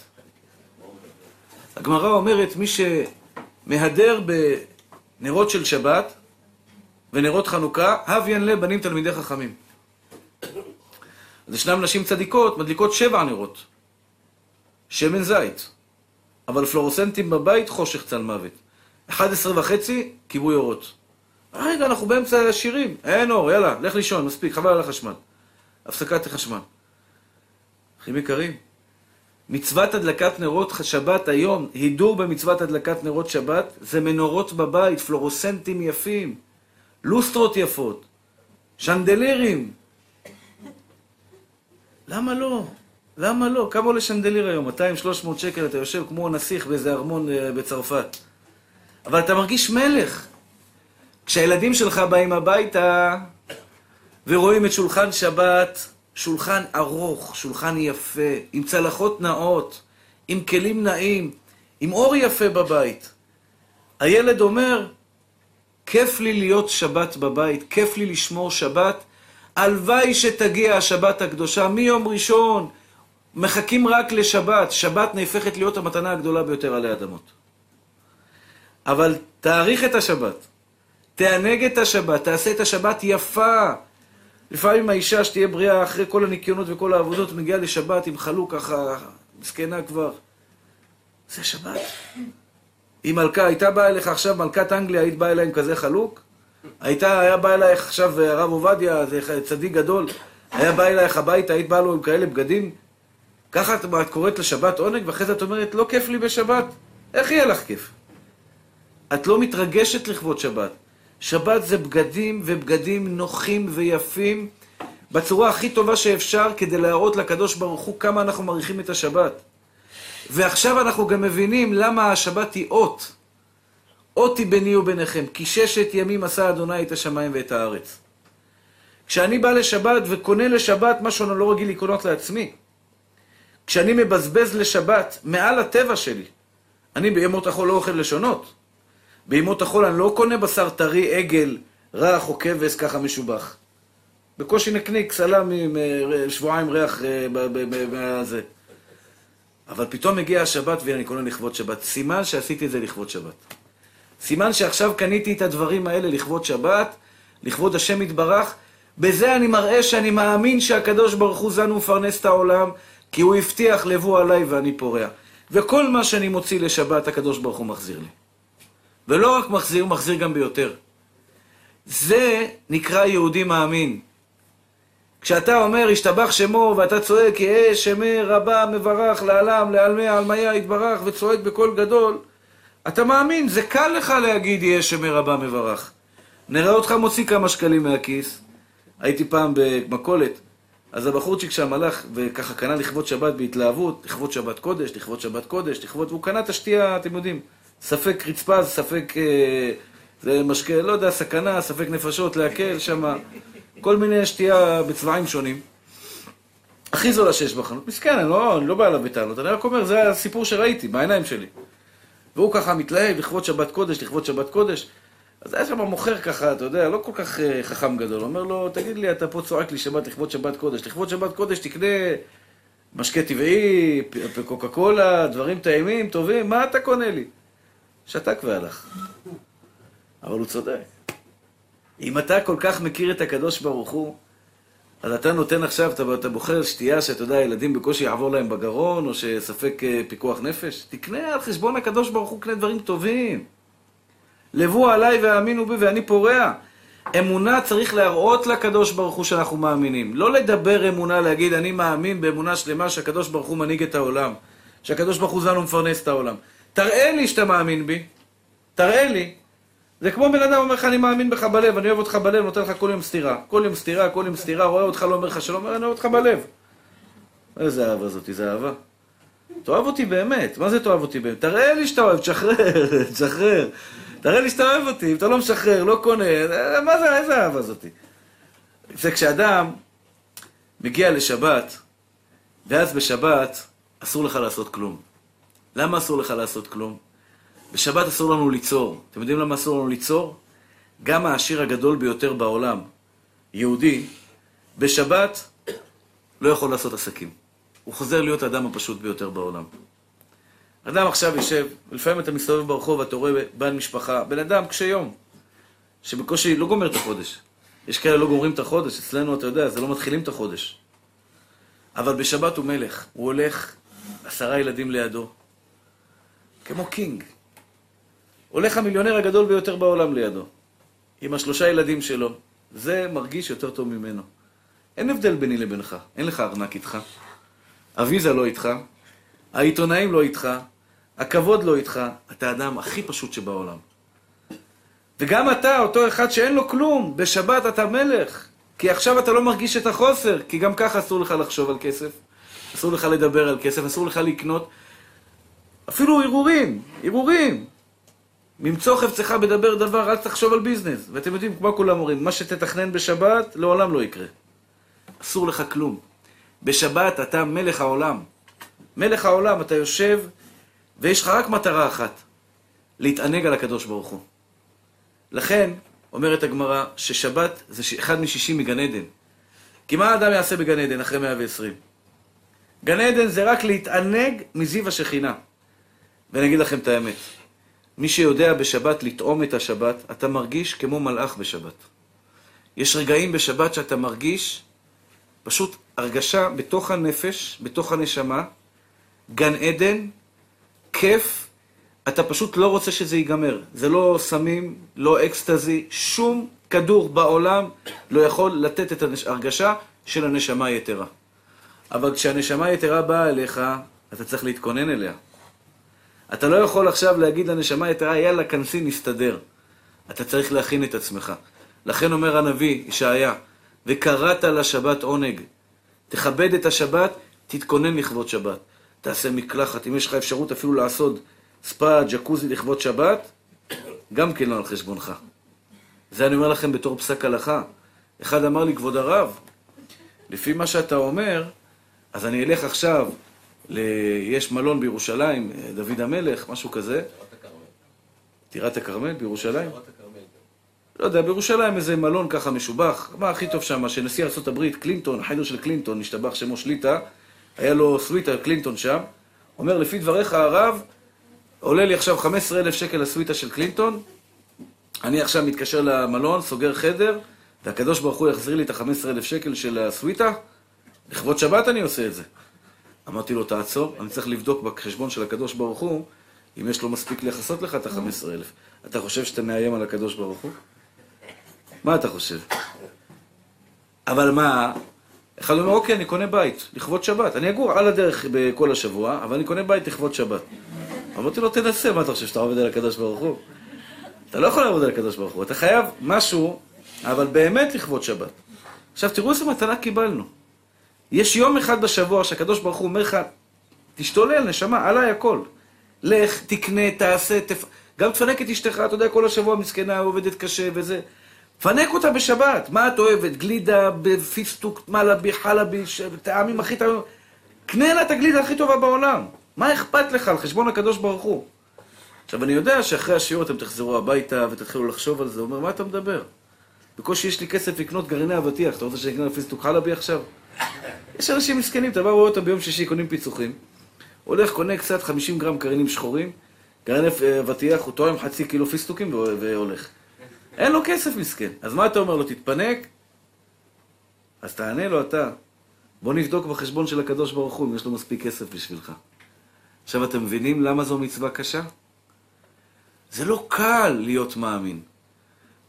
הגמרא אומרת, מי שמהדר בנרות של שבת ונרות חנוכה, ינלה בנים תלמידי חכמים. אז ישנם נשים צדיקות, מדליקות שבע נרות. שמן זית. אבל פלורוסנטים בבית, חושך צל מוות. 11 וחצי, כיבוי אורות. רגע, אנחנו באמצע השירים. אין אור, יאללה, לך לישון, מספיק, חבל על החשמל. הפסקת החשמל. אחים יקרים, מצוות הדלקת נרות שבת היום, הידור במצוות הדלקת נרות שבת, זה מנורות בבית, פלורוסנטים יפים, לוסטרות יפות, שנדלירים. למה לא? למה לא? כמה עולה שנדליר היום? 200-300 שקל, אתה יושב כמו נסיך באיזה ארמון אה, בצרפת. אבל אתה מרגיש מלך. כשהילדים שלך באים הביתה ורואים את שולחן שבת, שולחן ארוך, שולחן יפה, עם צלחות נאות, עם כלים נאים, עם אור יפה בבית. הילד אומר, כיף לי להיות שבת בבית, כיף לי לשמור שבת, הלוואי שתגיע השבת הקדושה מיום ראשון, מחכים רק לשבת, שבת נהפכת להיות המתנה הגדולה ביותר עלי אדמות. אבל תאריך את השבת, תענג את השבת, תעשה את השבת יפה. לפעמים האישה שתהיה בריאה אחרי כל הניקיונות וכל העבודות, מגיעה לשבת עם חלוק ככה, זקנה כבר. זה שבת. אם מלכה הייתה באה אליך עכשיו, מלכת אנגליה, היית באה אליה עם כזה חלוק? הייתה, היה בא אלייך עכשיו הרב עובדיה, זה צדיק גדול, היה בא אלייך הביתה, היית באה לו עם כאלה בגדים? ככה את, את קוראת לשבת עונג, ואחרי זה את אומרת, לא כיף לי בשבת. איך יהיה לך כיף? את לא מתרגשת לכבוד שבת. שבת זה בגדים ובגדים נוחים ויפים בצורה הכי טובה שאפשר כדי להראות לקדוש ברוך הוא כמה אנחנו מעריכים את השבת. ועכשיו אנחנו גם מבינים למה השבת היא אות. אות היא ביני וביניכם, כי ששת ימים עשה אדוני את השמיים ואת הארץ. כשאני בא לשבת וקונה לשבת משהו אני לא רגיל לקנות לעצמי. כשאני מבזבז לשבת מעל הטבע שלי, אני בימות החול לא אוכל לשונות. בימות החול אני לא קונה בשר טרי, עגל, רך או כבש ככה משובח. בקושי נקניק סלמי שבועיים ריח מהזה. אבל פתאום מגיע השבת ואני קונה לכבוד שבת. סימן שעשיתי את זה לכבוד שבת. סימן שעכשיו קניתי את הדברים האלה לכבוד שבת, לכבוד השם יתברך. בזה אני מראה שאני מאמין שהקדוש ברוך הוא זן ומפרנס את העולם, כי הוא הבטיח לבוא עליי ואני פורע. וכל מה שאני מוציא לשבת, הקדוש ברוך הוא מחזיר לי. ולא רק מחזיר, הוא מחזיר גם ביותר. זה נקרא יהודי מאמין. כשאתה אומר, השתבח שמו, ואתה צועק, יהא שמי רבה מברך לעלם, לעלמי עלמיה יתברך, וצועק בקול גדול, אתה מאמין, זה קל לך להגיד, יהא שמי רבה מברך. נראה אותך מוציא כמה שקלים מהכיס. הייתי פעם במכולת, אז הבחורצ'יק שם הלך וככה קנה לכבוד שבת בהתלהבות, לכבוד שבת קודש, לכבוד שבת קודש, לכבוד... והוא קנה את השתייה, אתם יודעים, ספק רצפה, ספק... אה, זה משקה, לא יודע, סכנה, ספק נפשות, להקל שם, כל מיני שתייה בצבעים שונים. הכי זולה שיש בחנות. מסכן, אני לא, אני לא בא אליו בטענות, אני רק אומר, זה הסיפור שראיתי, בעיניים שלי. והוא ככה מתלהב לכבוד שבת קודש, לכבוד שבת קודש. אז היה שם מוכר ככה, אתה יודע, לא כל כך uh, חכם גדול. אומר לו, תגיד לי, אתה פה צועק לי שבת לכבוד שבת קודש. לכבוד שבת קודש תקנה משקה טבעי, קוקה קולה, דברים טעימים, טובים, מה אתה קונה לי? שתק והלך. אבל הוא צודק. אם אתה כל כך מכיר את הקדוש ברוך הוא, אז אתה נותן עכשיו, אתה, אתה בוחר שתייה שאתה יודע, ילדים בקושי יעבור להם בגרון, או שספק אה, פיקוח נפש, תקנה על חשבון הקדוש ברוך הוא, קנה דברים טובים. לבו עליי והאמינו בי ואני פורע. אמונה צריך להראות לקדוש ברוך הוא שאנחנו מאמינים. לא לדבר אמונה, להגיד אני מאמין באמונה שלמה שהקדוש ברוך הוא מנהיג את העולם. שהקדוש ברוך הוא זן ומפרנס את העולם. תראה לי שאתה מאמין בי. תראה לי. זה כמו בן אדם אומר לך, אני מאמין בך בלב, אני אוהב אותך בלב, נותן לך כל יום סטירה. כל יום סטירה, כל יום סטירה, רואה אותך, לא אומר לך שלום, אומר, אני אוהב אותך בלב. איזה אהבה זאתי, זה אהבה. תאהב אותי באמת, מה זה תאהב אותי באמת? תראה לי שאתה אוהב, תשחרר, [LAUGHS] תשחרר. תראה לי שאתה אוהב אותי, אם אתה לא משחרר, לא קונה, מה זה, איזה אהבה זאתי? זה כשאדם מגיע לשבת, ואז בשבת אסור לך לעשות כלום. למה אסור לך לעשות כלום? בשבת אסור לנו ליצור. אתם יודעים למה אסור לנו ליצור? גם העשיר הגדול ביותר בעולם, יהודי, בשבת לא יכול לעשות עסקים. הוא חוזר להיות האדם הפשוט ביותר בעולם. אדם עכשיו יושב, ולפעמים אתה מסתובב ברחוב ואתה רואה בעל משפחה, בן אדם קשה יום, שבקושי לא גומר את החודש. יש כאלה לא גומרים את החודש, אצלנו אתה יודע, זה לא מתחילים את החודש. אבל בשבת הוא מלך, הוא הולך עשרה ילדים לידו, כמו קינג. הולך המיליונר הגדול ביותר בעולם לידו, עם השלושה ילדים שלו. זה מרגיש יותר טוב ממנו. אין הבדל ביני לבינך, אין לך ארנק איתך. הוויזה לא איתך, העיתונאים לא איתך, הכבוד לא איתך, אתה האדם הכי פשוט שבעולם. וגם אתה, אותו אחד שאין לו כלום, בשבת אתה מלך. כי עכשיו אתה לא מרגיש את החוסר, כי גם ככה אסור לך לחשוב על כסף, אסור לך לדבר על כסף, אסור לך לקנות. אפילו הרהורים, הרהורים. ממצוא חפצך בדבר דבר, אל תחשוב על ביזנס. ואתם יודעים, כמו כולם אומרים, מה שתתכנן בשבת, לעולם לא יקרה. אסור לך כלום. בשבת אתה מלך העולם. מלך העולם, אתה יושב, ויש לך רק מטרה אחת, להתענג על הקדוש ברוך הוא. לכן, אומרת הגמרא, ששבת זה אחד משישי מגן עדן. כי מה האדם יעשה בגן עדן אחרי 120? גן עדן זה רק להתענג מזיו השכינה. ואני אגיד לכם את האמת, מי שיודע בשבת לטעום את השבת, אתה מרגיש כמו מלאך בשבת. יש רגעים בשבת שאתה מרגיש פשוט הרגשה בתוך הנפש, בתוך הנשמה, גן עדן, כיף, אתה פשוט לא רוצה שזה ייגמר. זה לא סמים, לא אקסטזי, שום כדור בעולם לא יכול לתת את ההרגשה של הנשמה היתרה. אבל כשהנשמה היתרה באה אליך, אתה צריך להתכונן אליה. אתה לא יכול עכשיו להגיד לנשמה היתרה, יאללה, כנסי, נסתדר. אתה צריך להכין את עצמך. לכן אומר הנביא, ישעיה, וקראת לשבת עונג. תכבד את השבת, תתכונן לכבוד שבת. תעשה מקלחת, אם יש לך אפשרות אפילו לעשות ספא, ג'קוזי לכבוד שבת, גם כן לא על חשבונך. זה אני אומר לכם בתור פסק הלכה. אחד אמר לי, כבוד הרב, לפי מה שאתה אומר, אז אני אלך עכשיו ל... יש מלון בירושלים, דוד המלך, משהו כזה. טירת הכרמל בירושלים? לא יודע, בירושלים איזה מלון ככה משובח. מה הכי טוב שם? שנשיא ארה"ב, קלינטון, החדר של קלינטון, השתבח שמו שליטה, היה לו סוויטה קלינטון שם. אומר, לפי דבריך הרב, עולה לי עכשיו 15,000 שקל הסוויטה של קלינטון, אני עכשיו מתקשר למלון, סוגר חדר, והקדוש ברוך הוא יחזיר לי את ה-15,000 שקל של הסוויטה, לכבוד שבת אני עושה את זה. אמרתי לו, תעצור, אני צריך לבדוק בחשבון של הקדוש ברוך הוא, אם יש לו מספיק לכסות לך את ה-15,000. אתה חושב שאתה מאיים על הקדוש ברוך הוא? מה אתה חושב? אבל מה, אחד אומר, אוקיי, אני קונה בית, לכבוד שבת. אני אגור על הדרך בכל השבוע, אבל אני קונה בית לכבוד שבת. אמרתי לו, תנסה, מה אתה חושב, שאתה עובד על הקדוש ברוך הוא? אתה לא יכול לעבוד על הקדוש ברוך הוא, אתה חייב משהו, אבל באמת לכבוד שבת. עכשיו, תראו איזה מתנה קיבלנו. יש יום אחד בשבוע שהקדוש ברוך הוא אומר לך, תשתולל, נשמה, עליי הכל. לך, תקנה, תעשה, תפ... גם תפנק את אשתך, אתה יודע, כל השבוע מסכנה, עובדת קשה וזה. פנק אותה בשבת. מה את אוהבת? גלידה בפיסטוק, מלאבי, חלבי, טעמים הכי טעמים. קנה לה את הגלידה הכי טובה בעולם. מה אכפת לך על חשבון הקדוש ברוך הוא? עכשיו, אני יודע שאחרי השיעור אתם תחזרו הביתה ותתחילו לחשוב על זה. הוא אומר, מה אתה מדבר? בקושי יש לי כסף לקנות גרעיני אבטיח. אתה רוצה שאני אקנה פיסטוק חלבי עכשיו? יש אנשים מסכנים, אתה בא ורואה אותם ביום שישי, קונים פיצוחים. הולך, קונה קצת 50 גרם גרעינים שחורים, גרעיני אבטיח, הוא תואם חצי קילו פיסטוקים והולך. אין לו כסף מסכן. אז מה אתה אומר לו, תתפנק? אז תענה לו אתה. בוא נבדוק בחשבון של הקדוש ברוך הוא אם יש לו מספיק כסף בשבילך. עכשיו אתם מבינים למה זו מצווה קשה? זה לא קל להיות מאמין.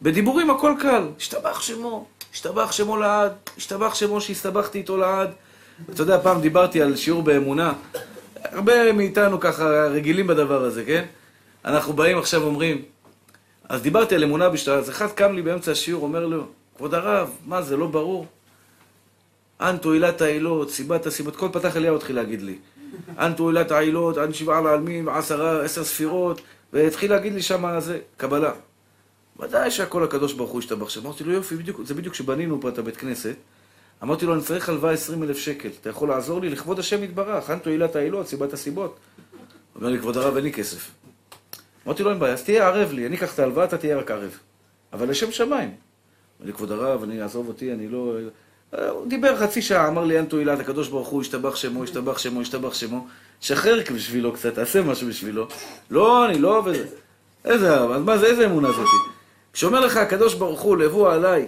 בדיבורים הכל קל. השתבח שמו, השתבח שמו לעד, השתבח שמו שהסתבכתי איתו לעד. אתה יודע, פעם דיברתי על שיעור באמונה. הרבה מאיתנו ככה רגילים בדבר הזה, כן? אנחנו באים עכשיו ואומרים, אז דיברתי על אמונה בשטרה, אז אחד קם לי באמצע השיעור, אומר לו, כבוד הרב, מה זה, לא ברור? אנטו עילת העילות, סיבת הסיבות, כל פתח אליהו התחיל להגיד לי. אנטו עילת העילות, אנטו שבעה לעלמים, עשרה, עשר ספירות, והתחיל להגיד לי שם, זה, קבלה. ודאי שהכל הקדוש ברוך הוא השתבח שם. אמרתי לו, יופי, בדיוק, זה בדיוק כשבנינו פה את הבית כנסת. אמרתי לו, אני צריך הלוואה 20 אלף שקל, אתה יכול לעזור לי? לכבוד השם יתברך, אנטו עילת העילות, סיבת הסיבות. אומר לי, כבוד הרב, אין לי כסף. אמרתי לו, אין בעיה, אז תהיה ערב לי, אני אקח את ההלוואה, אתה תהיה רק ערב. אבל לשם שמיים. אמר לי, כבוד הרב, אני אעזוב אותי, אני לא... הוא דיבר חצי שעה, אמר לי, אין תועילת, הקדוש ברוך הוא, השתבח שמו, השתבח שמו, השתבח שמו. שחרר בשבילו קצת, תעשה משהו בשבילו. לא, אני לא עובד. איזה, אז מה זה, איזה אמונה זאתי? כשאומר לך הקדוש ברוך הוא, לבוא עליי,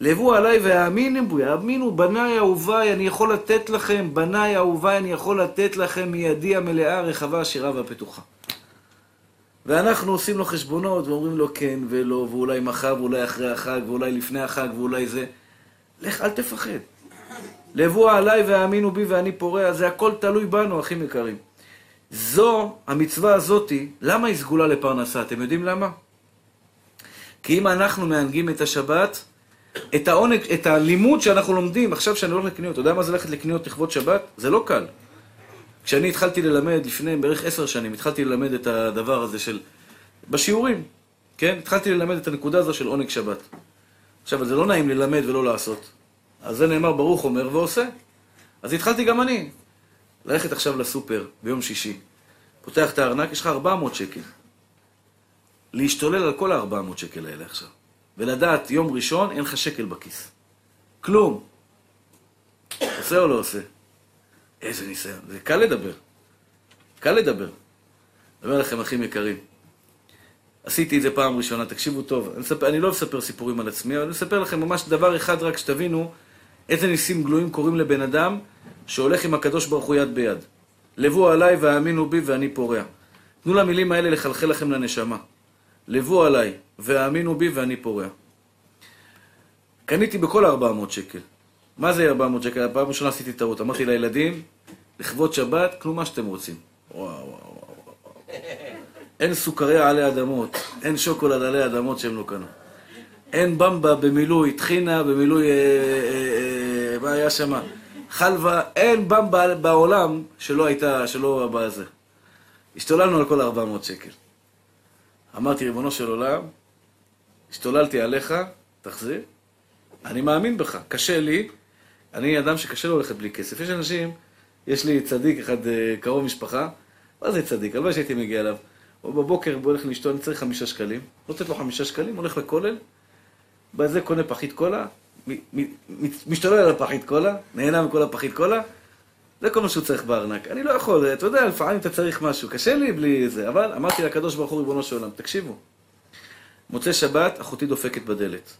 לבוא עליי והאמינו בו, האמינו, בניי אהוביי, אני יכול לתת לכם, בניי אהוביי, אני יכול לתת לכם מידי המלאה, רחבה, עשירה והפתוחה. ואנחנו עושים לו חשבונות ואומרים לו כן ולא, ואולי מחר, ואולי אחרי החג, ואולי לפני החג, ואולי זה. לך, אל תפחד. לבוא עליי והאמינו בי ואני פורע, זה הכל תלוי בנו, אחים יקרים. זו, המצווה הזאתי, למה היא סגולה לפרנסה? אתם יודעים למה? כי אם אנחנו מהנגים את השבת, את העונג, את הלימוד שאנחנו לומדים, עכשיו שאני הולך לקניות, אתה יודע מה זה ללכת לקניות לכבוד שבת? זה לא קל. כשאני התחלתי ללמד, לפני בערך עשר שנים, התחלתי ללמד את הדבר הזה של... בשיעורים, כן? התחלתי ללמד את הנקודה הזו של עונג שבת. עכשיו, זה לא נעים ללמד ולא לעשות. אז זה נאמר ברוך אומר ועושה. אז התחלתי גם אני. ללכת עכשיו לסופר ביום שישי. פותח את הארנק, יש לך 400 שקל. להשתולל על כל ה-400 שקל האלה עכשיו. ולדעת, יום ראשון אין לך שקל בכיס. כלום. עושה או לא עושה? איזה ניסיון. זה קל לדבר. קל לדבר. אני אומר לכם, אחים יקרים, עשיתי את זה פעם ראשונה, תקשיבו טוב. אני, מספר, אני לא מספר סיפורים על עצמי, אבל אני מספר לכם ממש דבר אחד רק שתבינו איזה ניסים גלויים קורים לבן אדם שהולך עם הקדוש ברוך הוא יד ביד. לבוא עליי והאמינו בי ואני פורע. תנו למילים האלה לחלחל לכם לנשמה. לבוא עליי והאמינו בי ואני פורע. קניתי בכל 400 שקל. מה זה 400 שקל? פעם ראשונה עשיתי טעות. אמרתי לילדים, לכבוד שבת, קנו מה שאתם רוצים. וואו, וואו, וואו. אין סוכריה עלי אדמות, אין שוקולד עלי אדמות שהם לא קנו. אין במבה במילוי טחינה, במילוי... אה, אה, אה, מה היה שם? חלבה, אין במבה בעולם שלא הייתה, שלא בזה. השתוללנו על כל 400 שקל. אמרתי, ריבונו של עולם, השתוללתי עליך, תחזיר. אני מאמין בך, קשה לי. אני אדם שקשה לו ללכת בלי כסף. יש אנשים יש לי צדיק אחד, אה, קרוב משפחה, מה זה צדיק? הלוואי שהייתי מגיע אליו. הוא בבוקר הוא הולך לאשתו, אני צריך חמישה שקלים. נותנת לו חמישה שקלים, הולך לכולל, בזה קונה פחית קולה, משתולל על הפחית קולה, נהנה מכל הפחית קולה, זה כל מה שהוא צריך בארנק. אני לא יכול, אתה יודע, לפעמים אתה צריך משהו, קשה לי בלי זה, אבל אמרתי לקדוש ברוך הוא, ריבונו של עולם, תקשיבו, מוצאי שבת, אחותי דופקת בדלת.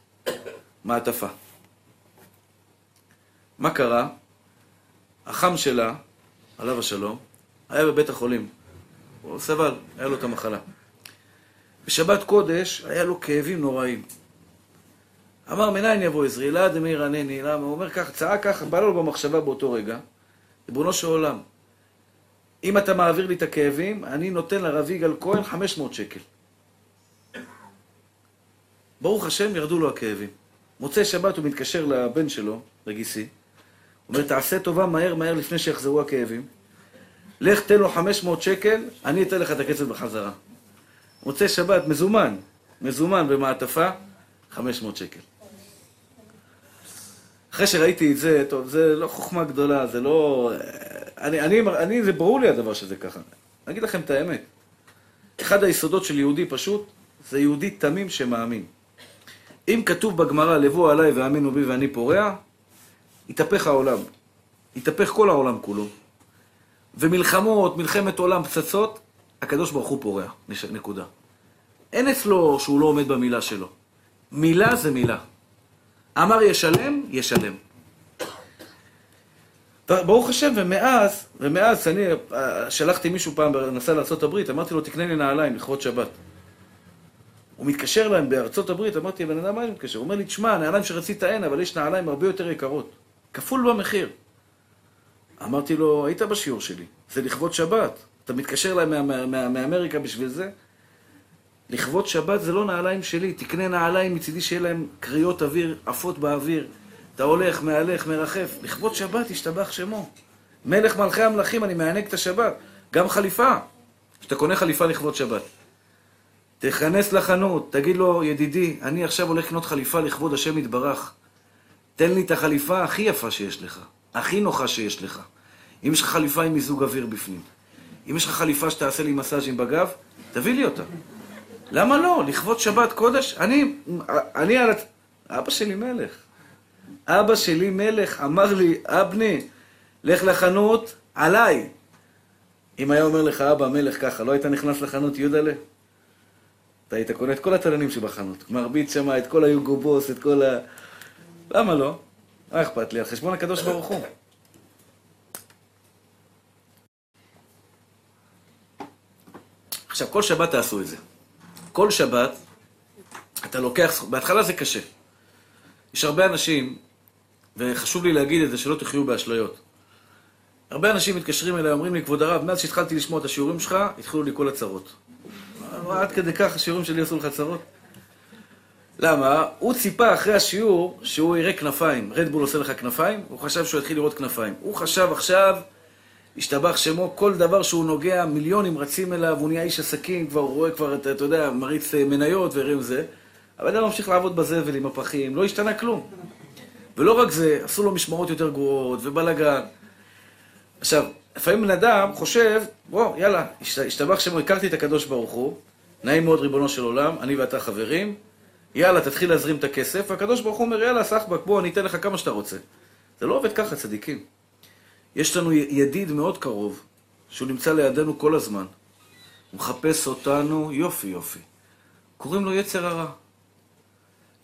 מעטפה. מה קרה? החם שלה, עליו השלום, היה בבית החולים. הוא סבל, היה לו את המחלה. בשבת קודש היה לו כאבים נוראים. אמר, מניין יבוא עזרי? אלעד דמי רנני, למה? הוא אומר ככה, צעק ככה, בא לו במחשבה באותו רגע. ריבונו של עולם, אם אתה מעביר לי את הכאבים, אני נותן לרב יגאל כהן 500 שקל. ברוך השם, ירדו לו הכאבים. מוצאי שבת הוא מתקשר לבן שלו, רגיסי, הוא אומר, תעשה טובה מהר מהר לפני שיחזרו הכאבים. לך תן לו 500 שקל, אני אתן לך את הכסף בחזרה. מוצאי שבת, מזומן, מזומן במעטפה, 500 שקל. אחרי שראיתי את זה, טוב, זה לא חוכמה גדולה, זה לא... אני, אני, אני, זה ברור לי הדבר שזה ככה. אני אגיד לכם את האמת. אחד היסודות של יהודי פשוט, זה יהודי תמים שמאמין. אם כתוב בגמרא, לבוא עליי ואמינו בי ואני פורע, יתהפך העולם. יתהפך כל העולם כולו. ומלחמות, מלחמת עולם, פצצות, הקדוש ברוך הוא פורע. נקודה. אין אצלו שהוא לא עומד במילה שלו. מילה זה מילה. אמר ישלם, ישלם. ברוך השם, ומאז, ומאז אני אה, שלחתי מישהו פעם, נסע לארה"ב, אמרתי לו, תקנה לי נעליים לכבוד שבת. הוא מתקשר להם בארצות הברית, אמרתי, בן אדם, מה אני מתקשר? הוא אומר לי, תשמע, הנעליים שרצית אין, אבל יש נעליים הרבה יותר יקרות. כפול במחיר. אמרתי לו, היית בשיעור שלי, זה לכבוד שבת. אתה מתקשר להם מאמריקה בשביל זה? לכבוד שבת זה לא נעליים שלי, תקנה נעליים מצידי שיהיה להם קריאות אוויר עפות באוויר. אתה הולך, מהלך, מרחף. לכבוד שבת ישתבח שמו. מלך מלכי המלכים, אני מענג את השבת. גם חליפה. כשאתה קונה חליפה לכבוד שבת. תיכנס לחנות, תגיד לו, ידידי, אני עכשיו הולך לקנות חליפה לכבוד השם יתברך. תן לי את החליפה הכי יפה שיש לך, הכי נוחה שיש לך. אם יש לך חליפה עם מיזוג אוויר בפנים, אם יש לך חליפה שתעשה לי מסאז'ים בגב, תביא לי אותה. למה לא? לכבוד שבת קודש? אני, אני על... אבא שלי מלך. אבא שלי מלך אמר לי, אבני, לך לחנות, עליי. אם היה אומר לך אבא מלך ככה, לא היית נכנס לחנות יודלה? אתה היית קונה את כל התלנים שבחנות. מרביץ שם את כל היוגו בוס, את כל ה... למה לא? מה אכפת לי? על חשבון הקדוש ברוך הוא. עכשיו, כל שבת תעשו את זה. כל שבת, אתה לוקח, בהתחלה זה קשה. יש הרבה אנשים, וחשוב לי להגיד את זה, שלא תחיו באשליות. הרבה אנשים מתקשרים אליי, אומרים לי, כבוד הרב, מאז שהתחלתי לשמוע את השיעורים שלך, התחילו לי כל הצרות. עד כדי כך השיעורים שלי עשו לך צרות? למה? הוא ציפה אחרי השיעור שהוא יראה כנפיים. רדבול עושה לך כנפיים, הוא חשב שהוא יתחיל לראות כנפיים. הוא חשב עכשיו, השתבח שמו, כל דבר שהוא נוגע, מיליונים רצים אליו, הוא נהיה איש עסקים, כבר הוא רואה כבר, אתה, אתה יודע, מריץ אה, מניות ורואים זה. אבל אדם ממשיך לעבוד בזבל עם הפחים, לא השתנה כלום. ולא רק זה, עשו לו משמרות יותר גרועות ובלאגן. עכשיו, לפעמים בן אדם חושב, בוא, יאללה, השתבח שמו, הכרתי את הקדוש ברוך הוא, נעים מאוד ריבונו של עולם, אני ואתה חברים, יאללה, תתחיל להזרים את הכסף, והקדוש ברוך הוא אומר, יאללה, סחבק, בוא, אני אתן לך כמה שאתה רוצה. זה לא עובד ככה, צדיקים. יש לנו ידיד מאוד קרוב, שהוא נמצא לידינו כל הזמן. הוא מחפש אותנו, יופי יופי. קוראים לו יצר הרע.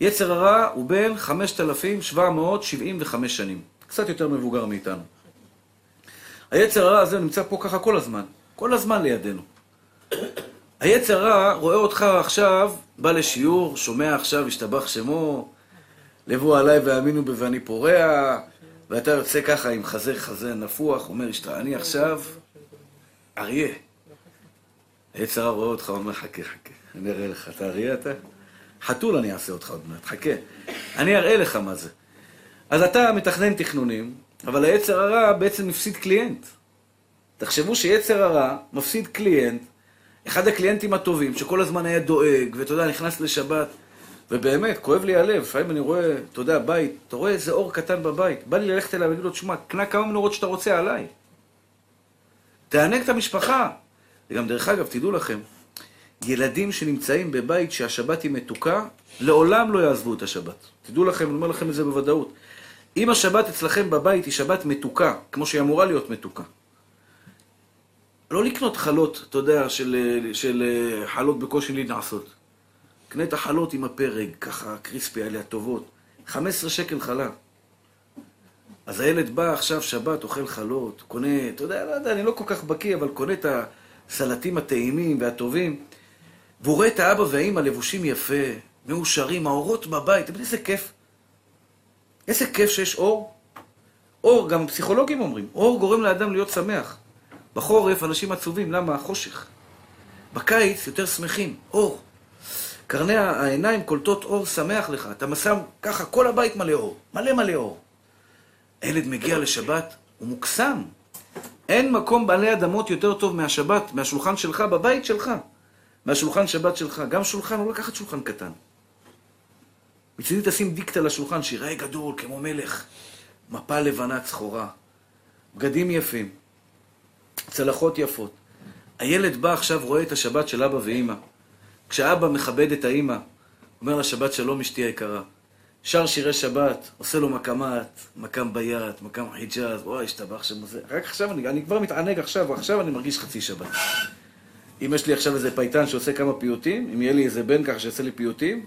יצר הרע הוא בן 5,775 שנים. קצת יותר מבוגר מאיתנו. היצר הרע הזה נמצא פה ככה כל הזמן. כל הזמן לידינו. היצר רע רואה אותך עכשיו, בא לשיעור, שומע עכשיו, השתבח שמו, לבוא עליי והאמינו בי ואני פורע, ואתה יוצא ככה עם חזה חזה נפוח, אומר, אני עכשיו אריה. היצר רע רואה אותך, אומר, חכה, חכה, אני אראה לך, אתה אריה אתה? חתול אני אעשה אותך עוד מעט, חכה. אני אראה לך מה זה. אז אתה מתכנן תכנונים, אבל היצר הרע בעצם מפסיד קליינט. תחשבו שיצר הרע מפסיד קליינט אחד הקליינטים הטובים, שכל הזמן היה דואג, ואתה יודע, נכנס לשבת, ובאמת, כואב לי הלב, לפעמים אני רואה, אתה יודע, בית, אתה רואה איזה אור קטן בבית, בא לי ללכת אליו ולהגיד לו, תשמע, קנה כמה מנורות שאתה רוצה עליי. תענג את המשפחה. וגם, דרך אגב, תדעו לכם, ילדים שנמצאים בבית שהשבת היא מתוקה, לעולם לא יעזבו את השבת. תדעו לכם, אני אומר לכם את זה בוודאות. אם השבת אצלכם בבית היא שבת מתוקה, כמו שהיא אמורה להיות מתוקה, לא לקנות חלות, אתה יודע, של, של חלות בקושי להינעשות. קנה את החלות עם הפרק, ככה קריספי האלה הטובות. 15 שקל חלה. אז הילד בא עכשיו שבת, אוכל חלות, קונה, אתה יודע, לא יודע, אני לא כל כך בקיא, אבל קונה את הסלטים הטעימים והטובים, והוא רואה את האבא והאימא לבושים יפה, מאושרים, האורות בבית, יודע איזה כיף? איזה כיף שיש אור. אור, גם פסיכולוגים אומרים, אור גורם לאדם להיות שמח. בחורף אנשים עצובים, למה? החושך. בקיץ יותר שמחים, אור. קרני העיניים קולטות אור שמח לך, אתה מסם ככה, כל הבית מלא אור, מלא מלא אור. הילד מגיע לשבת, הוא מוקסם. אין מקום בעלי אדמות יותר טוב מהשבת, מהשולחן שלך, בבית שלך. מהשולחן שבת שלך. גם שולחן, לא לקחת שולחן קטן. מצידי תשים דיקטה לשולחן, שיראה גדול, כמו מלך. מפה לבנה צחורה. בגדים יפים. צלחות יפות. הילד בא עכשיו, רואה את השבת של אבא ואימא. כשאבא מכבד את האימא, אומר לה שבת שלום אשתי היקרה. שר שירי שבת, עושה לו מקמת, מקם ביד, מקם חיג'אז, וואי, השתבח שם זה. רק עכשיו, אני, אני כבר מתענג עכשיו, עכשיו אני מרגיש חצי שבת. אם יש לי עכשיו איזה פייטן שעושה כמה פיוטים, אם יהיה לי איזה בן ככה שיעשה לי פיוטים,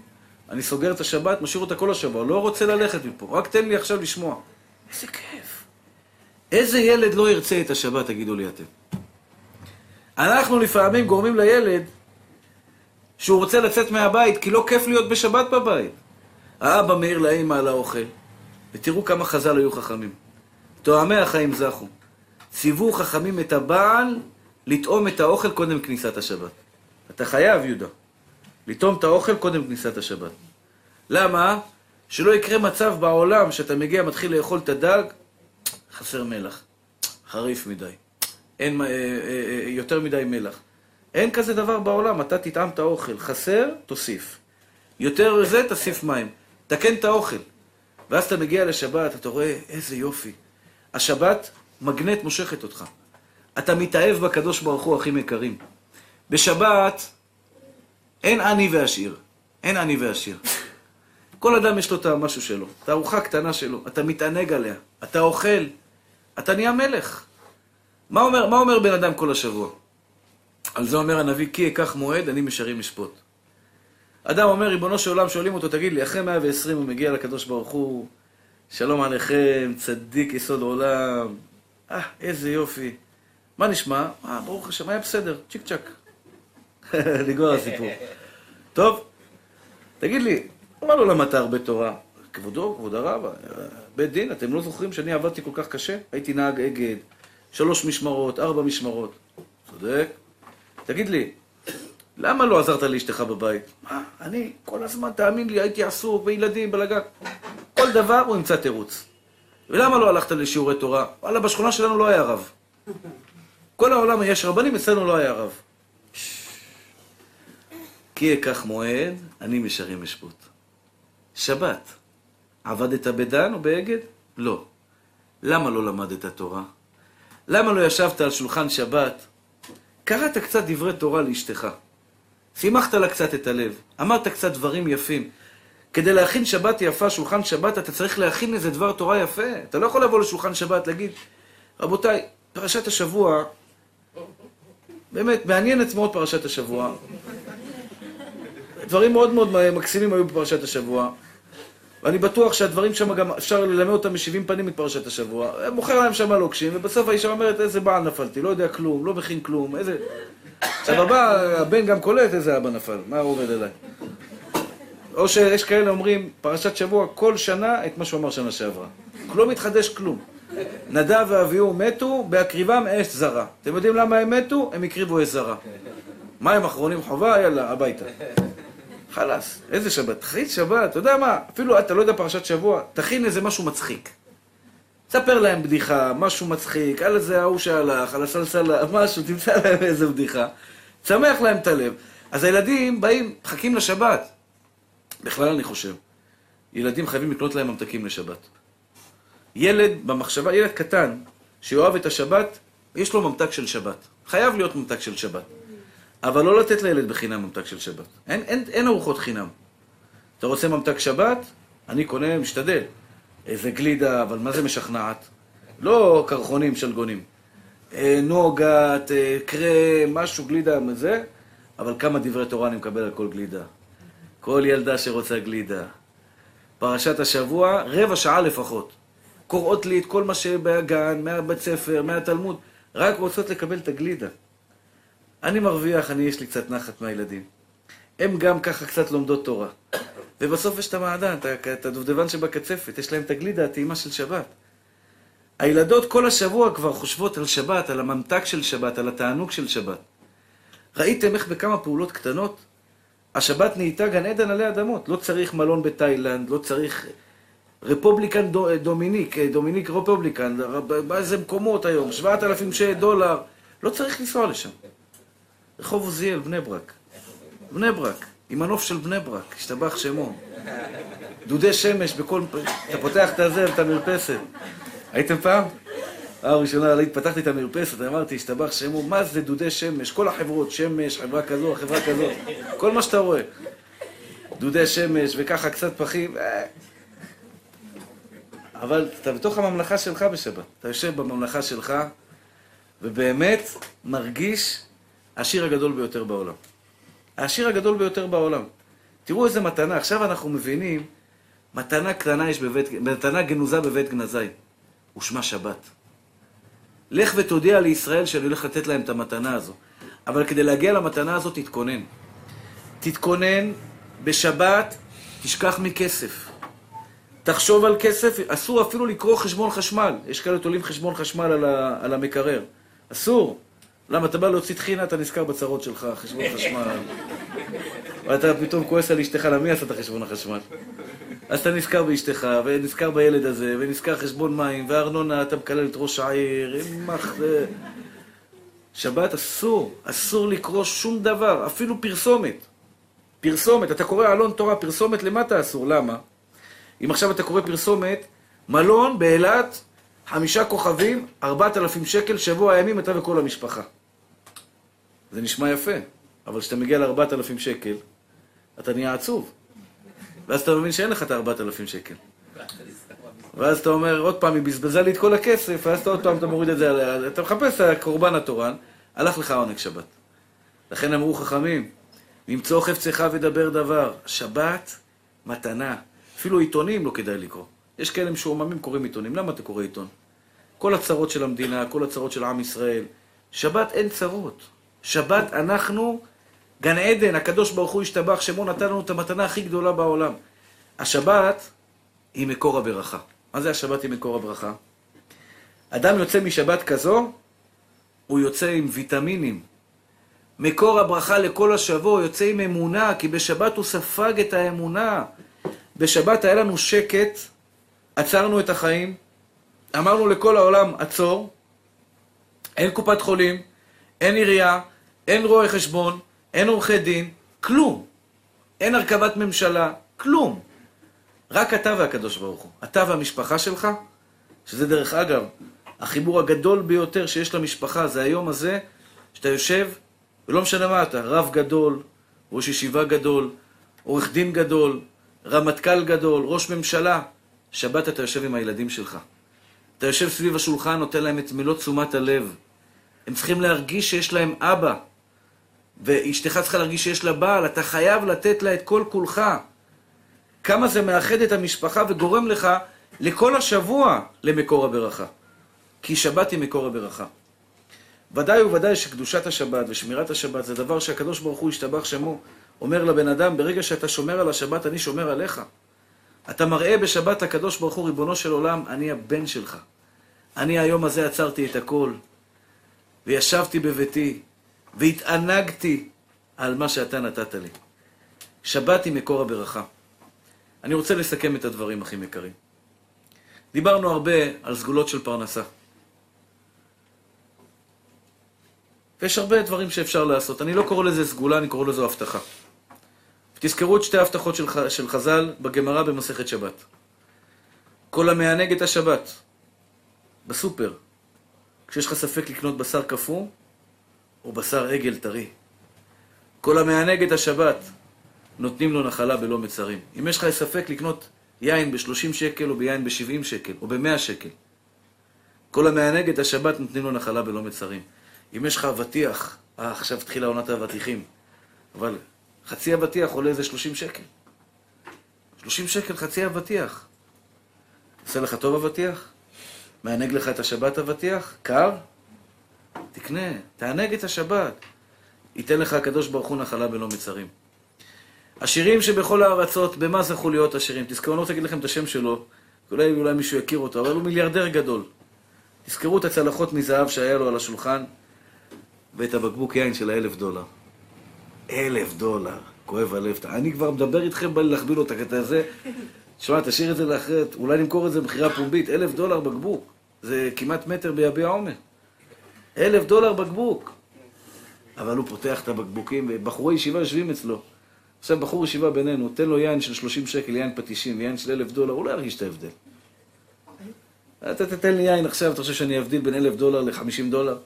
אני סוגר את השבת, משאיר אותה כל השבוע, לא רוצה ללכת מפה, רק תן לי עכשיו לשמוע. איזה כיף. איזה ילד לא ירצה את השבת, תגידו לי אתם. אנחנו לפעמים גורמים לילד שהוא רוצה לצאת מהבית, כי לא כיף להיות בשבת בבית. האבא מעיר לאמא על האוכל, ותראו כמה חז"ל היו חכמים. תואמי החיים זכו. ציוו חכמים את הבעל לטעום את האוכל קודם כניסת השבת. אתה חייב, יהודה, לטעום את האוכל קודם כניסת השבת. למה? שלא יקרה מצב בעולם שאתה מגיע, מתחיל לאכול את הדג, חסר מלח, חריף מדי, אין אה, אה, אה, יותר מדי מלח. אין כזה דבר בעולם, אתה תטעם את האוכל, חסר, תוסיף. יותר זה, תוסיף מים. תקן את האוכל. ואז אתה מגיע לשבת, אתה רואה איזה יופי. השבת מגנט מושכת אותך. אתה מתאהב בקדוש ברוך הוא, אחים יקרים. בשבת אין עני ועשיר. אין עני ועשיר. כל אדם יש לו את המשהו שלו, את הארוחה הקטנה שלו, אתה מתענג עליה, אתה אוכל, אתה נהיה מלך. מה אומר, מה אומר בן אדם כל השבוע? על זה אומר הנביא, כי אקח מועד, אני משרים אשפוט. אדם אומר, ריבונו של עולם, שואלים אותו, תגיד לי, אחרי 120 הוא מגיע לקדוש ברוך הוא, שלום עליכם, צדיק יסוד עולם, אה, איזה יופי. מה נשמע? אה, ברוך השם, היה בסדר, צ'יק צ'אק. [LAUGHS] לגמר הסיפור. טוב, תגיד לי, למה לא למדת הרבה תורה? כבודו, כבוד הרב, בית דין, אתם לא זוכרים שאני עבדתי כל כך קשה? הייתי נהג אגד, שלוש משמרות, ארבע משמרות. צודק. תגיד לי, למה לא עזרת לאשתך בבית? מה, אני כל הזמן, תאמין לי, הייתי עסוק בילדים, בלגן. כל דבר הוא ימצא תירוץ. ולמה לא הלכת לשיעורי תורה? וואלה, בשכונה שלנו לא היה רב. כל העולם יש רבנים, אצלנו לא היה רב. כי אקח מועד, אני משרים אשפוט. שבת, עבדת בדן או באגד? לא. למה לא למדת תורה? למה לא ישבת על שולחן שבת? קראת קצת דברי תורה לאשתך. שימחת לה קצת את הלב. אמרת קצת דברים יפים. כדי להכין שבת יפה, שולחן שבת, אתה צריך להכין איזה דבר תורה יפה. אתה לא יכול לבוא לשולחן שבת, להגיד, רבותיי, פרשת השבוע, באמת, מעניינת מאוד פרשת השבוע. דברים מאוד מאוד מקסימים היו בפרשת השבוע. ואני בטוח שהדברים שם גם אפשר ללמד אותם משבעים פנים את פרשת השבוע. מוכר להם שם לוקשים, ובסוף האישה אומרת, איזה בעל נפלתי, לא יודע כלום, לא מכין כלום, איזה... עכשיו הבא, הבן גם קולט איזה אבא נפל, מה הוא עובד עליי? או שיש כאלה אומרים, פרשת שבוע, כל שנה את מה שהוא אמר שנה שעברה. לא מתחדש כלום. נדב ואביהו מתו, בהקריבם אש זרה. אתם יודעים למה הם מתו? הם הקריבו אש זרה. מים אחרונים חובה, יאללה, הביתה. חלאס, איזה שבת? תכין שבת, אתה יודע מה? אפילו אתה לא יודע פרשת שבוע, תכין איזה משהו מצחיק. ספר להם בדיחה, משהו מצחיק, על איזה ההוא שהלך, על הסלסלה, [LAUGHS] משהו, תמצא להם איזה בדיחה. תשמח להם את הלב. אז הילדים באים, מחכים לשבת. בכלל אני חושב, ילדים חייבים לקנות להם ממתקים לשבת. ילד במחשבה, ילד קטן, שאוהב את השבת, יש לו ממתק של שבת. חייב להיות ממתק של שבת. אבל לא לתת לילד בחינם ממתק של שבת. אין, אין, אין ארוחות חינם. אתה רוצה ממתק שבת? אני קונה, משתדל. איזה גלידה, אבל מה זה משכנעת? לא קרחונים, שלגונים. אה, נוגת, אה, קרם, משהו, גלידה, זה, אבל כמה דברי תורה אני מקבל על כל גלידה. כל ילדה שרוצה גלידה. פרשת השבוע, רבע שעה לפחות. קוראות לי את כל מה שבגן, מהבית ספר, מהתלמוד, רק רוצות לקבל את הגלידה. אני מרוויח, אני, יש לי קצת נחת מהילדים. הם גם ככה קצת לומדות תורה. ובסוף יש את המעדן, את הדובדבן שבקצפת, יש להם את הגלידה, הטעימה של שבת. הילדות כל השבוע כבר חושבות על שבת, על הממתק של שבת, על התענוג של שבת. ראיתם איך בכמה פעולות קטנות השבת נהייתה גן עדן עלי אדמות. לא צריך מלון בתאילנד, לא צריך רפובליקן דומיניק, דומיניק רפובליקן, באיזה מקומות היום, 7,000 דולר. לא צריך לנסוע לשם. רחוב עוזיאל, בני ברק. בני ברק, עם הנוף של בני ברק, ישתבח שמו. דודי שמש בכל... אתה פותח את הזה, את המרפסת. הייתם פעם? פעם ראשונה פתחתי את המרפסת, אמרתי, ישתבח שמו, מה זה דודי שמש? כל החברות, שמש, חברה כזו, חברה כזו, כל מה שאתה רואה. דודי שמש, וככה קצת פחים. אה. אבל אתה בתוך הממלכה שלך בשבת. אתה יושב בממלכה שלך, ובאמת מרגיש העשיר הגדול ביותר בעולם. העשיר הגדול ביותר בעולם. תראו איזה מתנה. עכשיו אנחנו מבינים, מתנה קטנה יש בבית, מתנה גנוזה בבית גנזי. ושמה שבת. לך ותודיע לישראל שאני הולך לתת להם את המתנה הזו. אבל כדי להגיע למתנה הזו תתכונן. תתכונן בשבת, תשכח מכסף. תחשוב על כסף, אסור אפילו לקרוא חשבון חשמל. יש כאלה תולים חשבון חשמל על, המקרר. אסור. למה, אתה בא להוציא טחינה, אתה נזכר בצרות שלך, חשבון חשמל. [LAUGHS] ואתה פתאום כועס על אשתך, למי עשה את החשבון החשמל? אז אתה נזכר באשתך, ונזכר בילד הזה, ונזכר חשבון מים, וארנונה, אתה מקלל את ראש העיר, מח... שבת אסור, אסור לקרוא שום דבר, אפילו פרסומת. פרסומת, אתה קורא אלון תורה, פרסומת למטה אסור, למה? אם עכשיו אתה קורא פרסומת, מלון באילת, חמישה כוכבים, ארבעת אלפים שקל, שבוע ימים, אתה וכל המשפחה. זה נשמע יפה, אבל כשאתה מגיע לארבעת אלפים שקל, אתה נהיה עצוב. ואז אתה מבין שאין לך את הארבעת אלפים שקל. ואז אתה אומר, עוד פעם, היא בזבזה לי את כל הכסף, ואז אתה עוד פעם אתה מוריד את זה עליה. אתה מחפש את הקורבן התורן, הלך לך עונג שבת. לכן אמרו חכמים, למצוא חפצך ודבר דבר. שבת, מתנה. אפילו עיתונים לא כדאי לקרוא. יש כאלה משועממים קוראים עיתונים. למה אתה קורא עיתון? כל הצרות של המדינה, כל הצרות של עם ישראל. שבת אין צרות. שבת אנחנו גן עדן, הקדוש ברוך הוא השתבח, שמו נתן לנו את המתנה הכי גדולה בעולם. השבת היא מקור הברכה. מה זה השבת היא מקור הברכה? אדם יוצא משבת כזו, הוא יוצא עם ויטמינים. מקור הברכה לכל השבוע, יוצא עם אמונה, כי בשבת הוא ספג את האמונה. בשבת היה לנו שקט, עצרנו את החיים, אמרנו לכל העולם, עצור, אין קופת חולים, אין עירייה, אין רואה חשבון, אין עורכי דין, כלום. אין הרכבת ממשלה, כלום. רק אתה והקדוש ברוך הוא. אתה והמשפחה שלך, שזה דרך אגב, החיבור הגדול ביותר שיש למשפחה זה היום הזה, שאתה יושב, ולא משנה מה אתה, רב גדול, ראש ישיבה גדול, עורך דין גדול, רמטכ"ל גדול, ראש ממשלה. שבת אתה יושב עם הילדים שלך. אתה יושב סביב השולחן, נותן להם את מלוא תשומת הלב. הם צריכים להרגיש שיש להם אבא. ואשתך צריכה להרגיש שיש לה בעל, אתה חייב לתת לה את כל כולך. כמה זה מאחד את המשפחה וגורם לך לכל השבוע למקור הברכה. כי שבת היא מקור הברכה. ודאי וודאי שקדושת השבת ושמירת השבת זה דבר שהקדוש ברוך הוא השתבח שמו. אומר לבן אדם, ברגע שאתה שומר על השבת, אני שומר עליך. אתה מראה בשבת הקדוש ברוך הוא, ריבונו של עולם, אני הבן שלך. אני היום הזה עצרתי את הכל, וישבתי בביתי, והתענגתי על מה שאתה נתת לי. שבת היא מקור הברכה. אני רוצה לסכם את הדברים, אחים יקרים. דיברנו הרבה על סגולות של פרנסה. ויש הרבה דברים שאפשר לעשות. אני לא קורא לזה סגולה, אני קורא לזה הבטחה. תזכרו את שתי ההבטחות של, של חז"ל בגמרא במסכת שבת. כל המענג את השבת, בסופר, כשיש לך ספק לקנות בשר קפוא או בשר עגל טרי. כל המענג את השבת, נותנים לו נחלה בלא מצרים. אם יש לך ספק לקנות יין ב-30 שקל או ביין ב-70 שקל או ב-100 שקל, כל המענג את השבת נותנים לו נחלה בלא מצרים. אם יש לך אבטיח, אה, עכשיו תחילה עונת האבטיחים, אבל חצי אבטיח עולה איזה 30 שקל. 30 שקל חצי אבטיח. עושה לך טוב אבטיח? מענג לך את השבת אבטיח? קר? תקנה, תענג את השבת. ייתן לך הקדוש ברוך הוא נחלה בלא מצרים. השירים שבכל הארצות, במה זכו להיות השירים? תזכרו, אני לא רוצה להגיד לכם את השם שלו, אולי, אולי מישהו יכיר אותו, אבל הוא מיליארדר גדול. תזכרו את הצלחות מזהב שהיה לו על השולחן, ואת הבקבוק יין של האלף דולר. אלף דולר, כואב הלב. אני כבר מדבר איתכם, בא לי להחביל אותה, את זה. תשמע, תשאיר את זה לאחרת, אולי נמכור את זה במכירה פומבית, אלף דולר בקבוק. זה כמעט מטר ביביע עומר. אלף דולר בקבוק. אבל הוא פותח את הבקבוקים, ובחורי ישיבה יושבים אצלו. עכשיו בחור ישיבה בינינו, תן לו יין של 30 שקל, יין פטישים, יין של אלף דולר, הוא לא ירגיש את ההבדל. אתה תתן לי יין עכשיו, אתה חושב שאני אבדיל בין אלף דולר לחמישים דולר?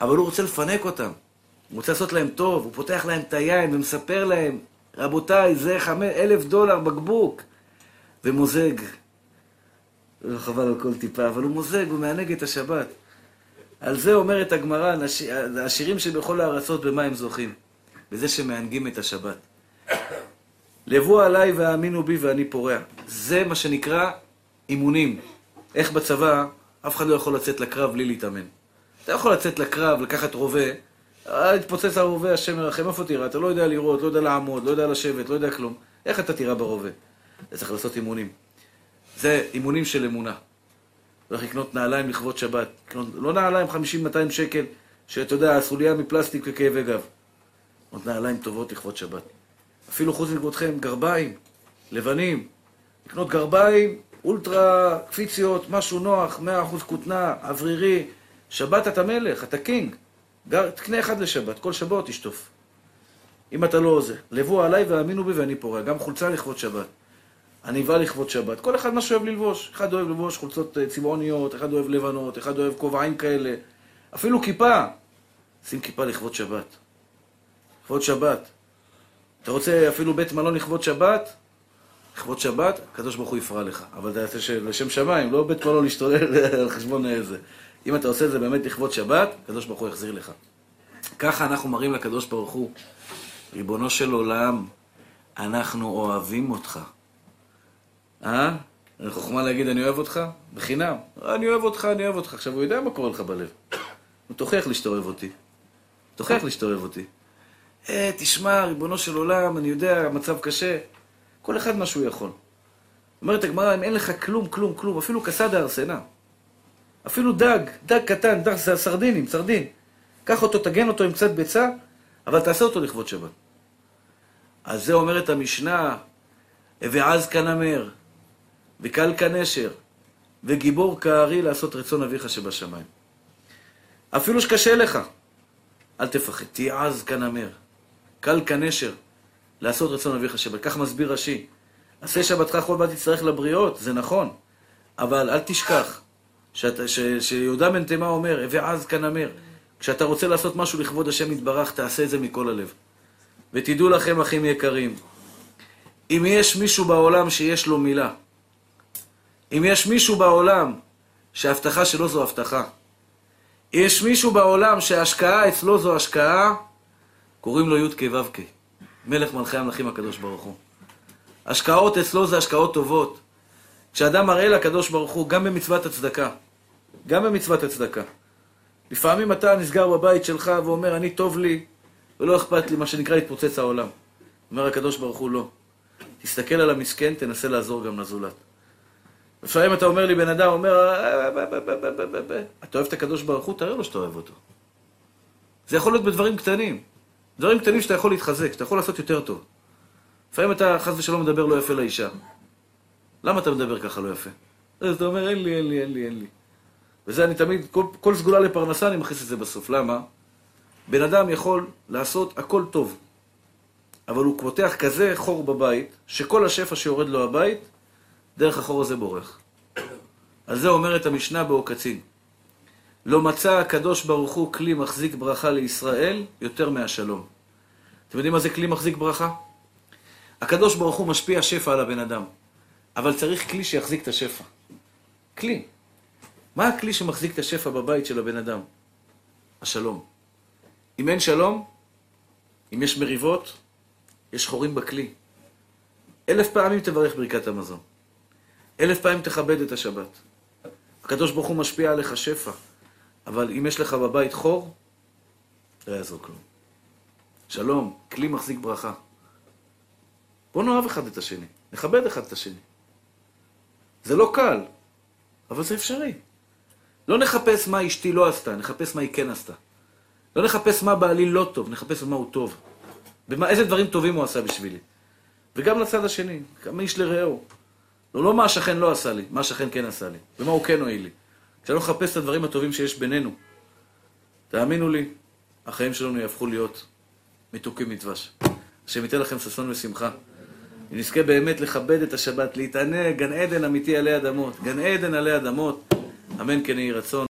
אבל הוא רוצה לפנק אותם. הוא רוצה לעשות להם טוב, הוא פותח להם את היין ומספר להם, רבותיי, זה חמש, אלף דולר בקבוק. ומוזג. חבל על כל טיפה, אבל הוא מוזג, הוא מענג את השבת. על זה אומרת הגמרא, השירים שבכל הארצות, במה הם זוכים? בזה שמענגים את השבת. לבוא עליי והאמינו בי ואני פורע. זה מה שנקרא אימונים. איך בצבא, אף אחד לא יכול לצאת לקרב בלי להתאמן. אתה יכול לצאת לקרב, לקחת רובה, התפוצץ הרובה, השם מרחם, איפה תירה? אתה לא יודע לראות, לא יודע לעמוד, לא יודע לשבת, לא יודע כלום. איך אתה תירה ברובה? אתה צריך לעשות אימונים. זה אימונים של אמונה. צריך לקנות נעליים לכבוד שבת. לקנות, לא נעליים 50-200 שקל, שאתה יודע, הסוליה מפלסטיק וכאבי גב. לקנות נעליים טובות לכבוד שבת. אפילו חוץ מכבודכם, גרביים, לבנים. לקנות גרביים, אולטרה קפיציות, משהו נוח, 100% כותנה, אוורירי. שבת אתה מלך, אתה קינג. גר, תקנה אחד לשבת, כל שבוע תשטוף. אם אתה לא זה. לבוא עליי והאמינו בי ואני פורע. גם חולצה לכבוד שבת. עניבה לכבוד שבת. כל אחד מה שאוהב ללבוש. אחד אוהב ללבוש חולצות אה, צבעוניות, אחד אוהב לבנות, אחד אוהב כובעים כאלה. אפילו כיפה. שים כיפה לכבוד שבת. לכבוד שבת. אתה רוצה אפילו בית מלון לכבוד שבת? לכבוד שבת, הקדוש ברוך הוא יפרע לך. אבל אתה יעשה לשם שמיים, לא בית מלון להשתולל [LAUGHS] על חשבון איזה. אם אתה עושה את זה באמת לכבוד שבת, הקדוש ברוך הוא יחזיר לך. ככה אנחנו מראים לקדוש ברוך הוא, ריבונו של עולם, אנחנו אוהבים אותך. אה? חוכמה להגיד אני אוהב אותך? בחינם. אני אוהב אותך, אני אוהב אותך. עכשיו הוא יודע מה קורה לך בלב. הוא תוכיח לי שאתה אוהב אותי. תוכיח לי שאתה אוהב אותי. אה, תשמע, ריבונו של עולם, אני יודע, המצב קשה. כל אחד מה שהוא יכול. אומרת הגמרא, אם אין לך כלום, כלום, כלום, אפילו כסדה ארסנה. אפילו דג, דג קטן, דג סרדינים, סרדין. קח אותו, תגן אותו עם קצת ביצה, אבל תעשה אותו לכבוד שבת. אז זה אומרת המשנה, ועז כנמר, וקל כנשר, וגיבור כארי לעשות רצון אביך שבשמיים. אפילו שקשה לך, אל תפחד, תהיה עז כנמר, קל כנשר, לעשות רצון אביך שבת. כך מסביר רש"י. עשה שבתך כל בת תצטרך לבריות, זה נכון, אבל אל תשכח שאת, ש, שיהודה בן תימה אומר, ועז כנמר, כשאתה רוצה לעשות משהו לכבוד השם יתברך, תעשה את זה מכל הלב. ותדעו לכם, אחים יקרים, אם יש מישהו בעולם שיש לו מילה, אם יש מישהו בעולם שההבטחה שלו זו הבטחה, יש מישהו בעולם שההשקעה אצלו זו השקעה, קוראים לו י"ק ו"ק, מלך מלכי המלכים הקדוש ברוך הוא. השקעות אצלו זה השקעות טובות. כשאדם מראה לקדוש ברוך הוא, גם במצוות הצדקה, גם במצוות הצדקה. לפעמים אתה נסגר בבית שלך ואומר, אני טוב לי, ולא אכפת לי, מה שנקרא להתפוצץ העולם. אומר הקדוש ברוך הוא, לא. תסתכל על המסכן, תנסה לעזור גם לזולת. לפעמים אתה אומר לי, בן אדם אומר, אתה אוהב את הקדוש ברוך הוא, תראה לו שאתה אוהב אותו. זה יכול להיות בדברים קטנים. דברים קטנים שאתה יכול להתחזק, שאתה יכול לעשות יותר טוב. לפעמים אתה חס ושלום מדבר לא יפה לאישה. למה אתה מדבר ככה לא יפה? אז אתה אומר, אין לי, אין לי, אין לי, אין לי. וזה אני תמיד, כל, כל סגולה לפרנסה אני מכניס את זה בסוף. למה? בן אדם יכול לעשות הכל טוב, אבל הוא פותח כזה חור בבית, שכל השפע שיורד לו הבית, דרך החור הזה בורח. על זה אומרת המשנה בעוקצין. לא מצא הקדוש ברוך הוא כלי מחזיק ברכה לישראל יותר מהשלום. אתם יודעים מה זה כלי מחזיק ברכה? הקדוש ברוך הוא משפיע שפע על הבן אדם, אבל צריך כלי שיחזיק את השפע. כלי. מה הכלי שמחזיק את השפע בבית של הבן אדם? השלום. אם אין שלום, אם יש מריבות, יש חורים בכלי. אלף פעמים תברך ברכת המזון. אלף פעמים תכבד את השבת. הקדוש ברוך הוא משפיע עליך שפע, אבל אם יש לך בבית חור, לא יעזור כלום. שלום, כלי מחזיק ברכה. בואו נאהב אחד את השני, נכבד אחד את השני. זה לא קל, אבל זה אפשרי. לא נחפש מה אשתי לא עשתה, נחפש מה היא כן עשתה. לא נחפש מה בעלי לא טוב, נחפש מה הוא טוב. ומה, איזה דברים טובים הוא עשה בשבילי. וגם לצד השני, כמה איש לרעהו. לא, לא מה השכן לא עשה לי, מה השכן כן עשה לי, ומה הוא כן הועיל לי. כשאני מחפש את הדברים הטובים שיש בינינו, תאמינו לי, החיים שלנו יהפכו להיות מתוקים מדבש. השם ייתן לכם ששון ושמחה. ונזכה באמת לכבד את השבת, להתענג, גן עדן אמיתי עלי אדמות, גן עדן עלי אדמות, אמן כן יהי רצון.